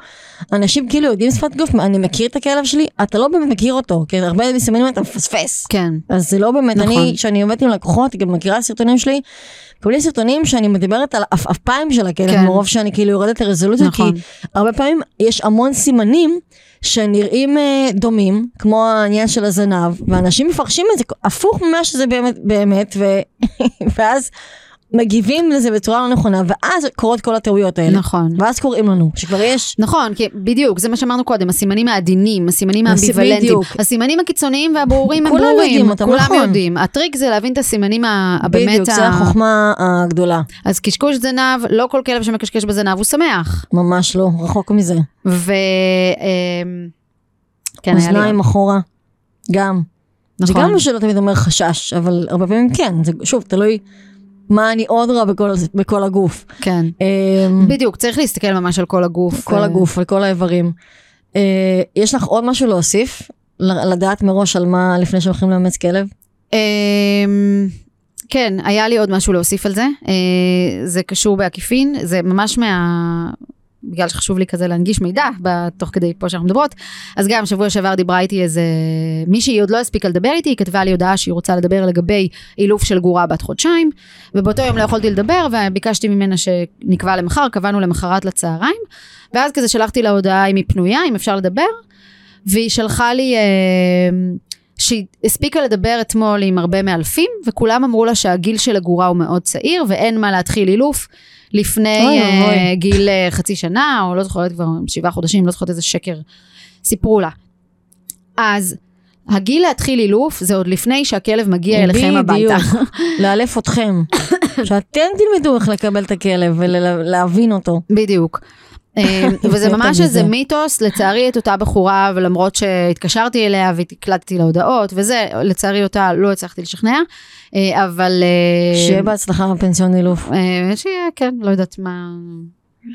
אנשים כאילו יודעים שפת גוף, אני מכיר את הכלב שלי, אתה לא באמת מכיר אותו, כי הרבה מסמנים אתה מפספס. כן. אז זה לא באמת, נכון. אני, כשאני עובדת עם לקוחות, גם מכירה סרטונים שלי, קבלי סרטונים שאני מדברת על עפעפיים של הכלב, כן. מרוב שאני כאילו יורדת לרזולוציה, נכון. כי הרבה פעמים יש המון סימנים שנראים אה, דומים, כמו העניין של הזנב, ואנשים מפרשים את זה הפוך ממה שזה באמת, באמת ו... *laughs* ואז מגיבים לזה בצורה לא נכונה, ואז קורות כל הטעויות האלה. נכון. ואז קוראים לנו, שכבר יש... נכון, כי בדיוק, זה מה שאמרנו קודם, הסימנים העדינים, הסימנים הס- האמביוולנטיים, בדיוק. הסימנים הקיצוניים והברורים הם כולם ברורים, יודעים אותם, כולם נכון. יודעים. הטריק זה להבין את הסימנים הבאמת, בדיוק, ה- זו החוכמה הגדולה. אז קשקוש זנב, לא כל כלב שמקשקש בזנב הוא שמח. ממש לא, רחוק מזה. ו... אמ, כן, היה לי... אוזניים אחורה, גם. זה נכון. גם מה שלא תמיד אומר חשש, אבל הרבה פעמים כן, זה שוב, תלוי מה אני עוד רואה בכל, בכל הגוף. כן. אמ, בדיוק, צריך להסתכל ממש על כל הגוף. כל אה, הגוף, על כל האיברים. אה, יש לך עוד משהו להוסיף? לדעת מראש על מה לפני שהולכים לאמץ כלב? אמ, כן, היה לי עוד משהו להוסיף על זה. אה, זה קשור בעקיפין, זה ממש מה... בגלל שחשוב לי כזה להנגיש מידע תוך כדי פה שאנחנו מדברות, אז גם שבוע שעבר דיברה איתי איזה מישהי עוד לא הספיקה לדבר איתי, היא כתבה לי הודעה שהיא רוצה לדבר לגבי אילוף של גורה בת חודשיים, ובאותו יום לא יכולתי לדבר וביקשתי ממנה שנקבע למחר, קבענו למחרת לצהריים, ואז כזה שלחתי לה הודעה אם היא פנויה, אם אפשר לדבר, והיא שלחה לי... אה, שהיא הספיקה לדבר אתמול עם הרבה מאלפים, וכולם אמרו לה שהגיל של הגורה הוא מאוד צעיר, ואין מה להתחיל אילוף לפני אוי, uh, אוי. גיל uh, חצי שנה, או לא זוכרת כבר שבעה חודשים, לא זוכרת איזה שקר סיפרו לה. אז הגיל להתחיל אילוף זה עוד לפני שהכלב מגיע אליכם הביתה. *laughs* לאלף אתכם. *coughs* שאתם תלמדו איך לקבל את הכלב ולהבין אותו. בדיוק. אה, *laughs* וזה ממש איזה מיתוס, לצערי את אותה בחורה, ולמרות שהתקשרתי אליה והקלטתי לה הודעות וזה, לצערי אותה לא הצלחתי לשכנע, אה, אבל... אה, שיהיה בהצלחה בפנסיון אילוף. שיהיה, כן, לא יודעת מה,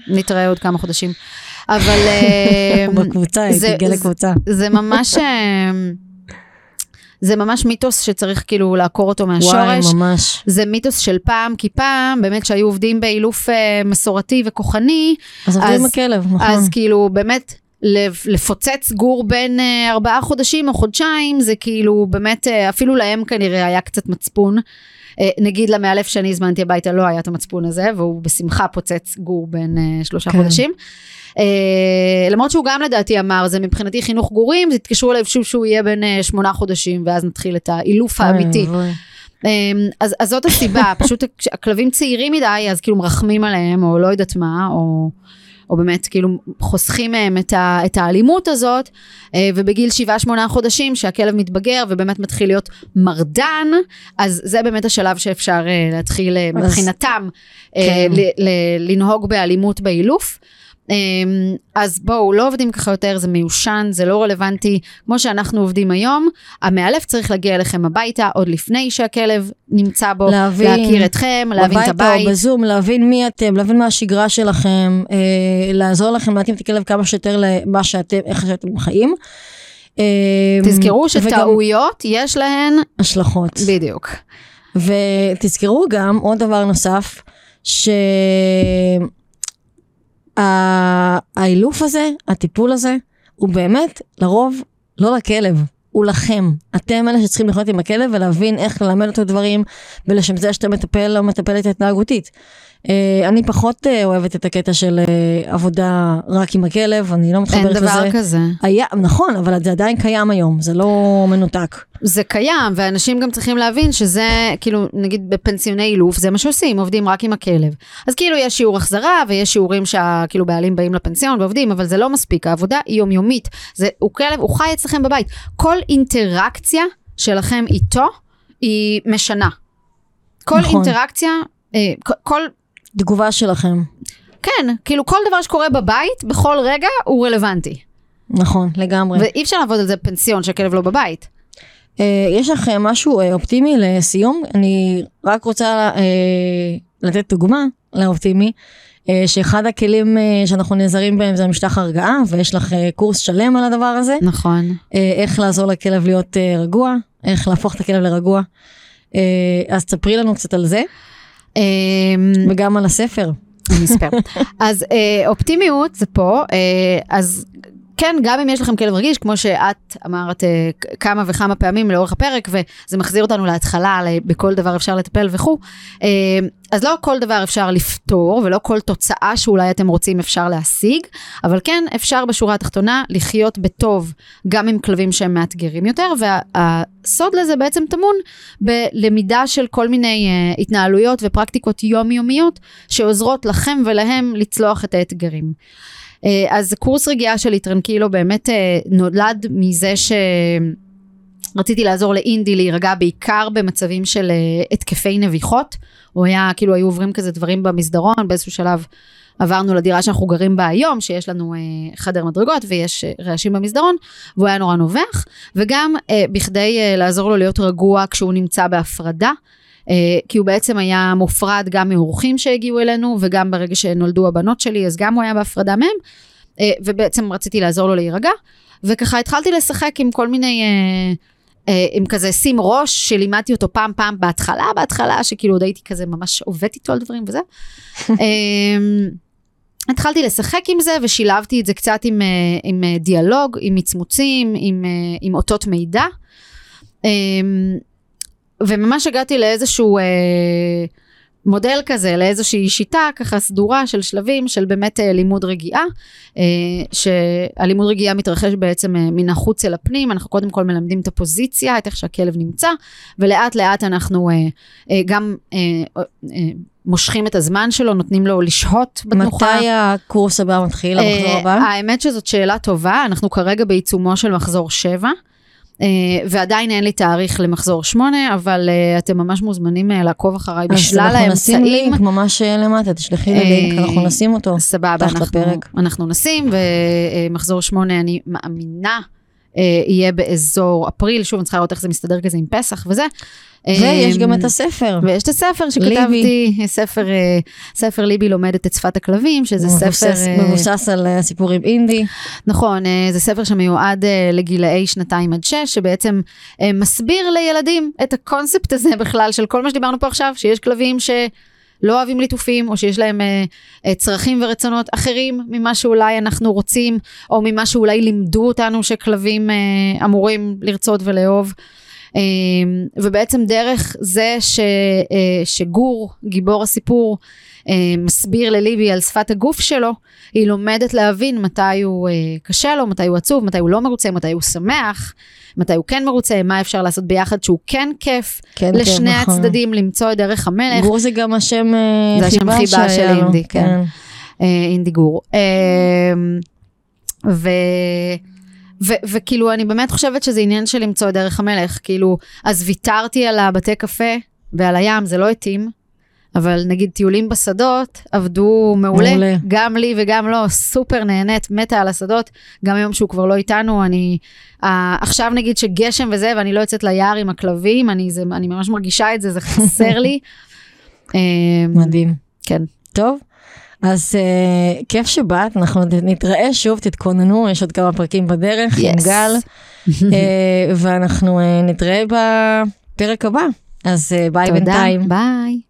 נתראה עוד כמה חודשים. אבל... *laughs* בקבוצה, הייתי תגיע לקבוצה. זה ממש... *laughs* זה ממש מיתוס שצריך כאילו לעקור אותו מהשורש. וואי, ממש. זה מיתוס של פעם, כי פעם, באמת שהיו עובדים באילוף אה, מסורתי וכוחני, אז עובדים עם הכלב, נכון. אז כאילו, באמת, לפוצץ גור בין אה, ארבעה חודשים או חודשיים, זה כאילו, באמת, אה, אפילו להם כנראה היה קצת מצפון. אה, נגיד למאלף שאני הזמנתי הביתה לא היה את המצפון הזה, והוא בשמחה פוצץ גור בין אה, שלושה כן. חודשים. Uh, למרות שהוא גם לדעתי אמר, זה מבחינתי חינוך גורים, אז תתקשרו אליו שוב שהוא יהיה בין שמונה חודשים, ואז נתחיל את האילוף האמיתי. אז, אז זאת הסיבה, *laughs* פשוט הכלבים צעירים מדי, אז כאילו מרחמים עליהם, או לא יודעת מה, או... או באמת כאילו חוסכים מהם את, ה, את האלימות הזאת, אה, ובגיל 7-8 חודשים שהכלב מתבגר ובאמת מתחיל להיות מרדן, אז זה באמת השלב שאפשר להתחיל מבחינתם כן. לנהוג באלימות באילוף. אמ, אז בואו, לא עובדים ככה יותר, זה מיושן, זה לא רלוונטי. כמו שאנחנו עובדים היום, המאלף צריך להגיע אליכם הביתה עוד לפני שהכלב נמצא בו, להבין, להכיר אתכם, להבין את הבית. בביתה או בזום, להבין מי אתם, להבין מה השגרה שלכם, אה, לעזור לכם להתאים את הכלב כמה שיותר למה שאתם, איך שאתם חיים. אה, תזכרו שטעויות וגם... יש להן... השלכות. בדיוק. ותזכרו גם עוד דבר נוסף, ש... האילוף הזה, הטיפול הזה, הוא באמת לרוב לא לכלב, הוא לכם. אתם אלה שצריכים לחיות עם הכלב ולהבין איך ללמד אותו דברים ולשם זה שאתה מטפל או מטפלת התנהגותית. Uh, אני פחות uh, אוהבת את הקטע של uh, עבודה רק עם הכלב, אני לא מתחברת לזה. אין דבר כזה. היה, נכון, אבל זה עדיין קיים היום, זה לא מנותק. זה קיים, ואנשים גם צריכים להבין שזה, כאילו, נגיד בפנסיוני אילוף, זה מה שעושים, עובדים רק עם הכלב. אז כאילו יש שיעור החזרה, ויש שיעורים שהכאילו בעלים באים לפנסיון ועובדים, אבל זה לא מספיק, העבודה היא יומיומית. זה, הוא כלב, הוא חי אצלכם בבית. כל אינטראקציה שלכם איתו, היא משנה. כל נכון. אינטראקציה, כל תגובה שלכם. כן, כאילו כל דבר שקורה בבית, בכל רגע, הוא רלוונטי. נכון, לגמרי. ואי אפשר לעבוד על זה פנסיון שהכלב לא בבית. Uh, יש לך משהו uh, אופטימי לסיום? אני רק רוצה uh, לתת דוגמה לאופטימי, uh, שאחד הכלים uh, שאנחנו נעזרים בהם זה המשטח הרגעה, ויש לך uh, קורס שלם על הדבר הזה. נכון. Uh, איך לעזור לכלב להיות uh, רגוע, איך להפוך את הכלב לרגוע. Uh, אז תספרי לנו קצת על זה. אמ, וגם על הספר. אז אה, אופטימיות זה פה, אה, אז כן, גם אם יש לכם כלב רגיש, כמו שאת אמרת אה, כמה וכמה פעמים לאורך הפרק, וזה מחזיר אותנו להתחלה, בכל דבר אפשר לטפל וכו', אה, אז לא כל דבר אפשר לפתור, ולא כל תוצאה שאולי אתם רוצים אפשר להשיג, אבל כן, אפשר בשורה התחתונה לחיות בטוב גם עם כלבים שהם מאתגרים יותר, והסוד לזה בעצם טמון בלמידה של כל מיני uh, התנהלויות ופרקטיקות יומיומיות, שעוזרות לכם ולהם לצלוח את האתגרים. אה, אז קורס רגיעה שלי טרנקילו באמת אה, נולד מזה שרציתי לעזור לאינדי להירגע בעיקר במצבים של אה, התקפי נביחות. הוא היה, כאילו היו עוברים כזה דברים במסדרון, באיזשהו שלב עברנו לדירה שאנחנו גרים בה היום, שיש לנו אה, חדר מדרגות ויש אה, רעשים במסדרון, והוא היה נורא נובח, וגם אה, בכדי אה, לעזור לו להיות רגוע כשהוא נמצא בהפרדה, כי הוא בעצם היה מופרד גם מאורחים שהגיעו אלינו, וגם ברגע שנולדו הבנות שלי, אז גם הוא היה בהפרדה מהם, ובעצם רציתי לעזור לו להירגע, וככה התחלתי לשחק עם כל מיני... עם כזה שים ראש, שלימדתי אותו פעם פעם בהתחלה, בהתחלה, שכאילו עוד הייתי כזה ממש עובדת איתו על דברים וזה. *laughs* אמ, התחלתי לשחק עם זה ושילבתי את זה קצת עם, אה, עם אה, דיאלוג, עם מצמוצים, עם, אה, עם אותות מידע. אמ, וממש הגעתי לאיזשהו אה, מודל כזה, לאיזושהי שיטה ככה סדורה של שלבים של באמת אה, לימוד רגיעה, אה, שהלימוד רגיעה מתרחש בעצם אה, מן החוץ אל הפנים, אנחנו קודם כל מלמדים את הפוזיציה, את איך שהכלב נמצא, ולאט לאט אנחנו גם מושכים את הזמן שלו, נותנים לו לשהות בתנוחה. מתי הקורס הבא מתחיל, המחזור הבא? האמת שזאת שאלה טובה, אנחנו כרגע בעיצומו של מחזור 7. Uh, ועדיין אין לי תאריך למחזור 8, אבל uh, אתם ממש מוזמנים uh, לעקוב אחריי בשלל אז אנחנו נשים האמצעים. לינק ממש אה, למטה, תשלחי לי אה, לינק, אנחנו נשים אותו. סבבה, אנחנו, נשים, ומחזור 8 אני מאמינה יהיה באזור אפריל, שוב אני צריכה לראות איך זה מסתדר כזה עם פסח וזה. ויש Um, גם את הספר. ויש את הספר שכתבתי, ספר, אה, ספר ליבי לומדת את שפת הכלבים, שזה ספר... מבוסס- אה, על אה, סיפורים אינדי. נכון, אה, זה ספר שמיועד אה, לגילאי שנתיים עד שש, שבעצם אה, מסביר לילדים את הקונספט הזה בכלל, של כל מה שדיברנו פה עכשיו, שיש כלבים שלא אוהבים ליטופים, או שיש להם אה, אה, צרכים ורצונות אחרים ממה שאולי אנחנו רוצים, או ממה שאולי לימדו אותנו שכלבים אה, אמורים לרצות ולאהוב. אה, ובעצם דרך זה ש, אה, שגור, גיבור הסיפור, אה, מסביר לליבי על שפת הגוף שלו, היא לומדת להבין מתי הוא אה, קשה לו, מתי הוא עצוב, מתי הוא לא מרוצה, מתי הוא שמח, מתי הוא כן מרוצה, מה אפשר לעשות ביחד שהוא כן כיף כן, לשני כן, נכון. הצדדים, למצוא את דרך המלך. גור זה גם השם זה השם חיבה חיבה של לו. אינדי, כן. אה, אינדי גור. אה, ו... ו- וכאילו אני באמת חושבת שזה עניין של למצוא את דרך המלך, כאילו, אז ויתרתי על הבתי קפה ועל הים, זה לא התאים, אבל נגיד טיולים בשדות עבדו מעולה, מעולה. גם לי וגם לו, סופר נהנית, מתה על השדות, גם היום שהוא כבר לא איתנו, אני, אה, עכשיו נגיד שגשם וזה, ואני לא יוצאת ליער עם הכלבים, אני, זה, אני ממש מרגישה את זה, זה חסר לי. *laughs* אה, מדהים. כן. טוב, אז uh, כיף שבאת, אנחנו נתראה שוב, תתכוננו, יש עוד כמה פרקים בדרך עם Yes. גל, uh, *laughs* ואנחנו uh, נתראה בפרק הבא. אז uh, ביי תודה, בינתיים. ביי.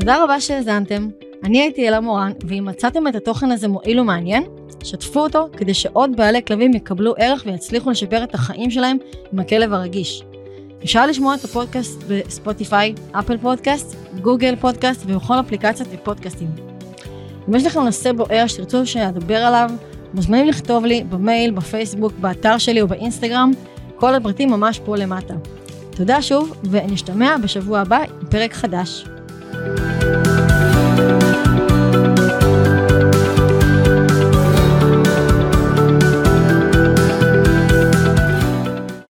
תודה רבה שהאזנתם. אני הייתי אלה מורן, ואם מצאתם את התוכן הזה מועיל ומעניין, שתפו אותו כדי שעוד בעלי כלבים יקבלו ערך ויצליחו לשפר את החיים שלהם עם הכלב הרגיש. אפשר לשמוע את הפודקאסט בספוטיפיי, אפל פודקאסט, גוגל פודקאסט ובכל אפליקציות ופודקאסטים. אם יש לכם נושא בוער שתרצו שאדבר עליו, מוזמנים לכתוב לי במייל, בפייסבוק, באתר שלי או באינסטגרם, כל הפרטים ממש פה למטה. תודה שוב, ונשתמע בשבוע הבא עם פרק חדש.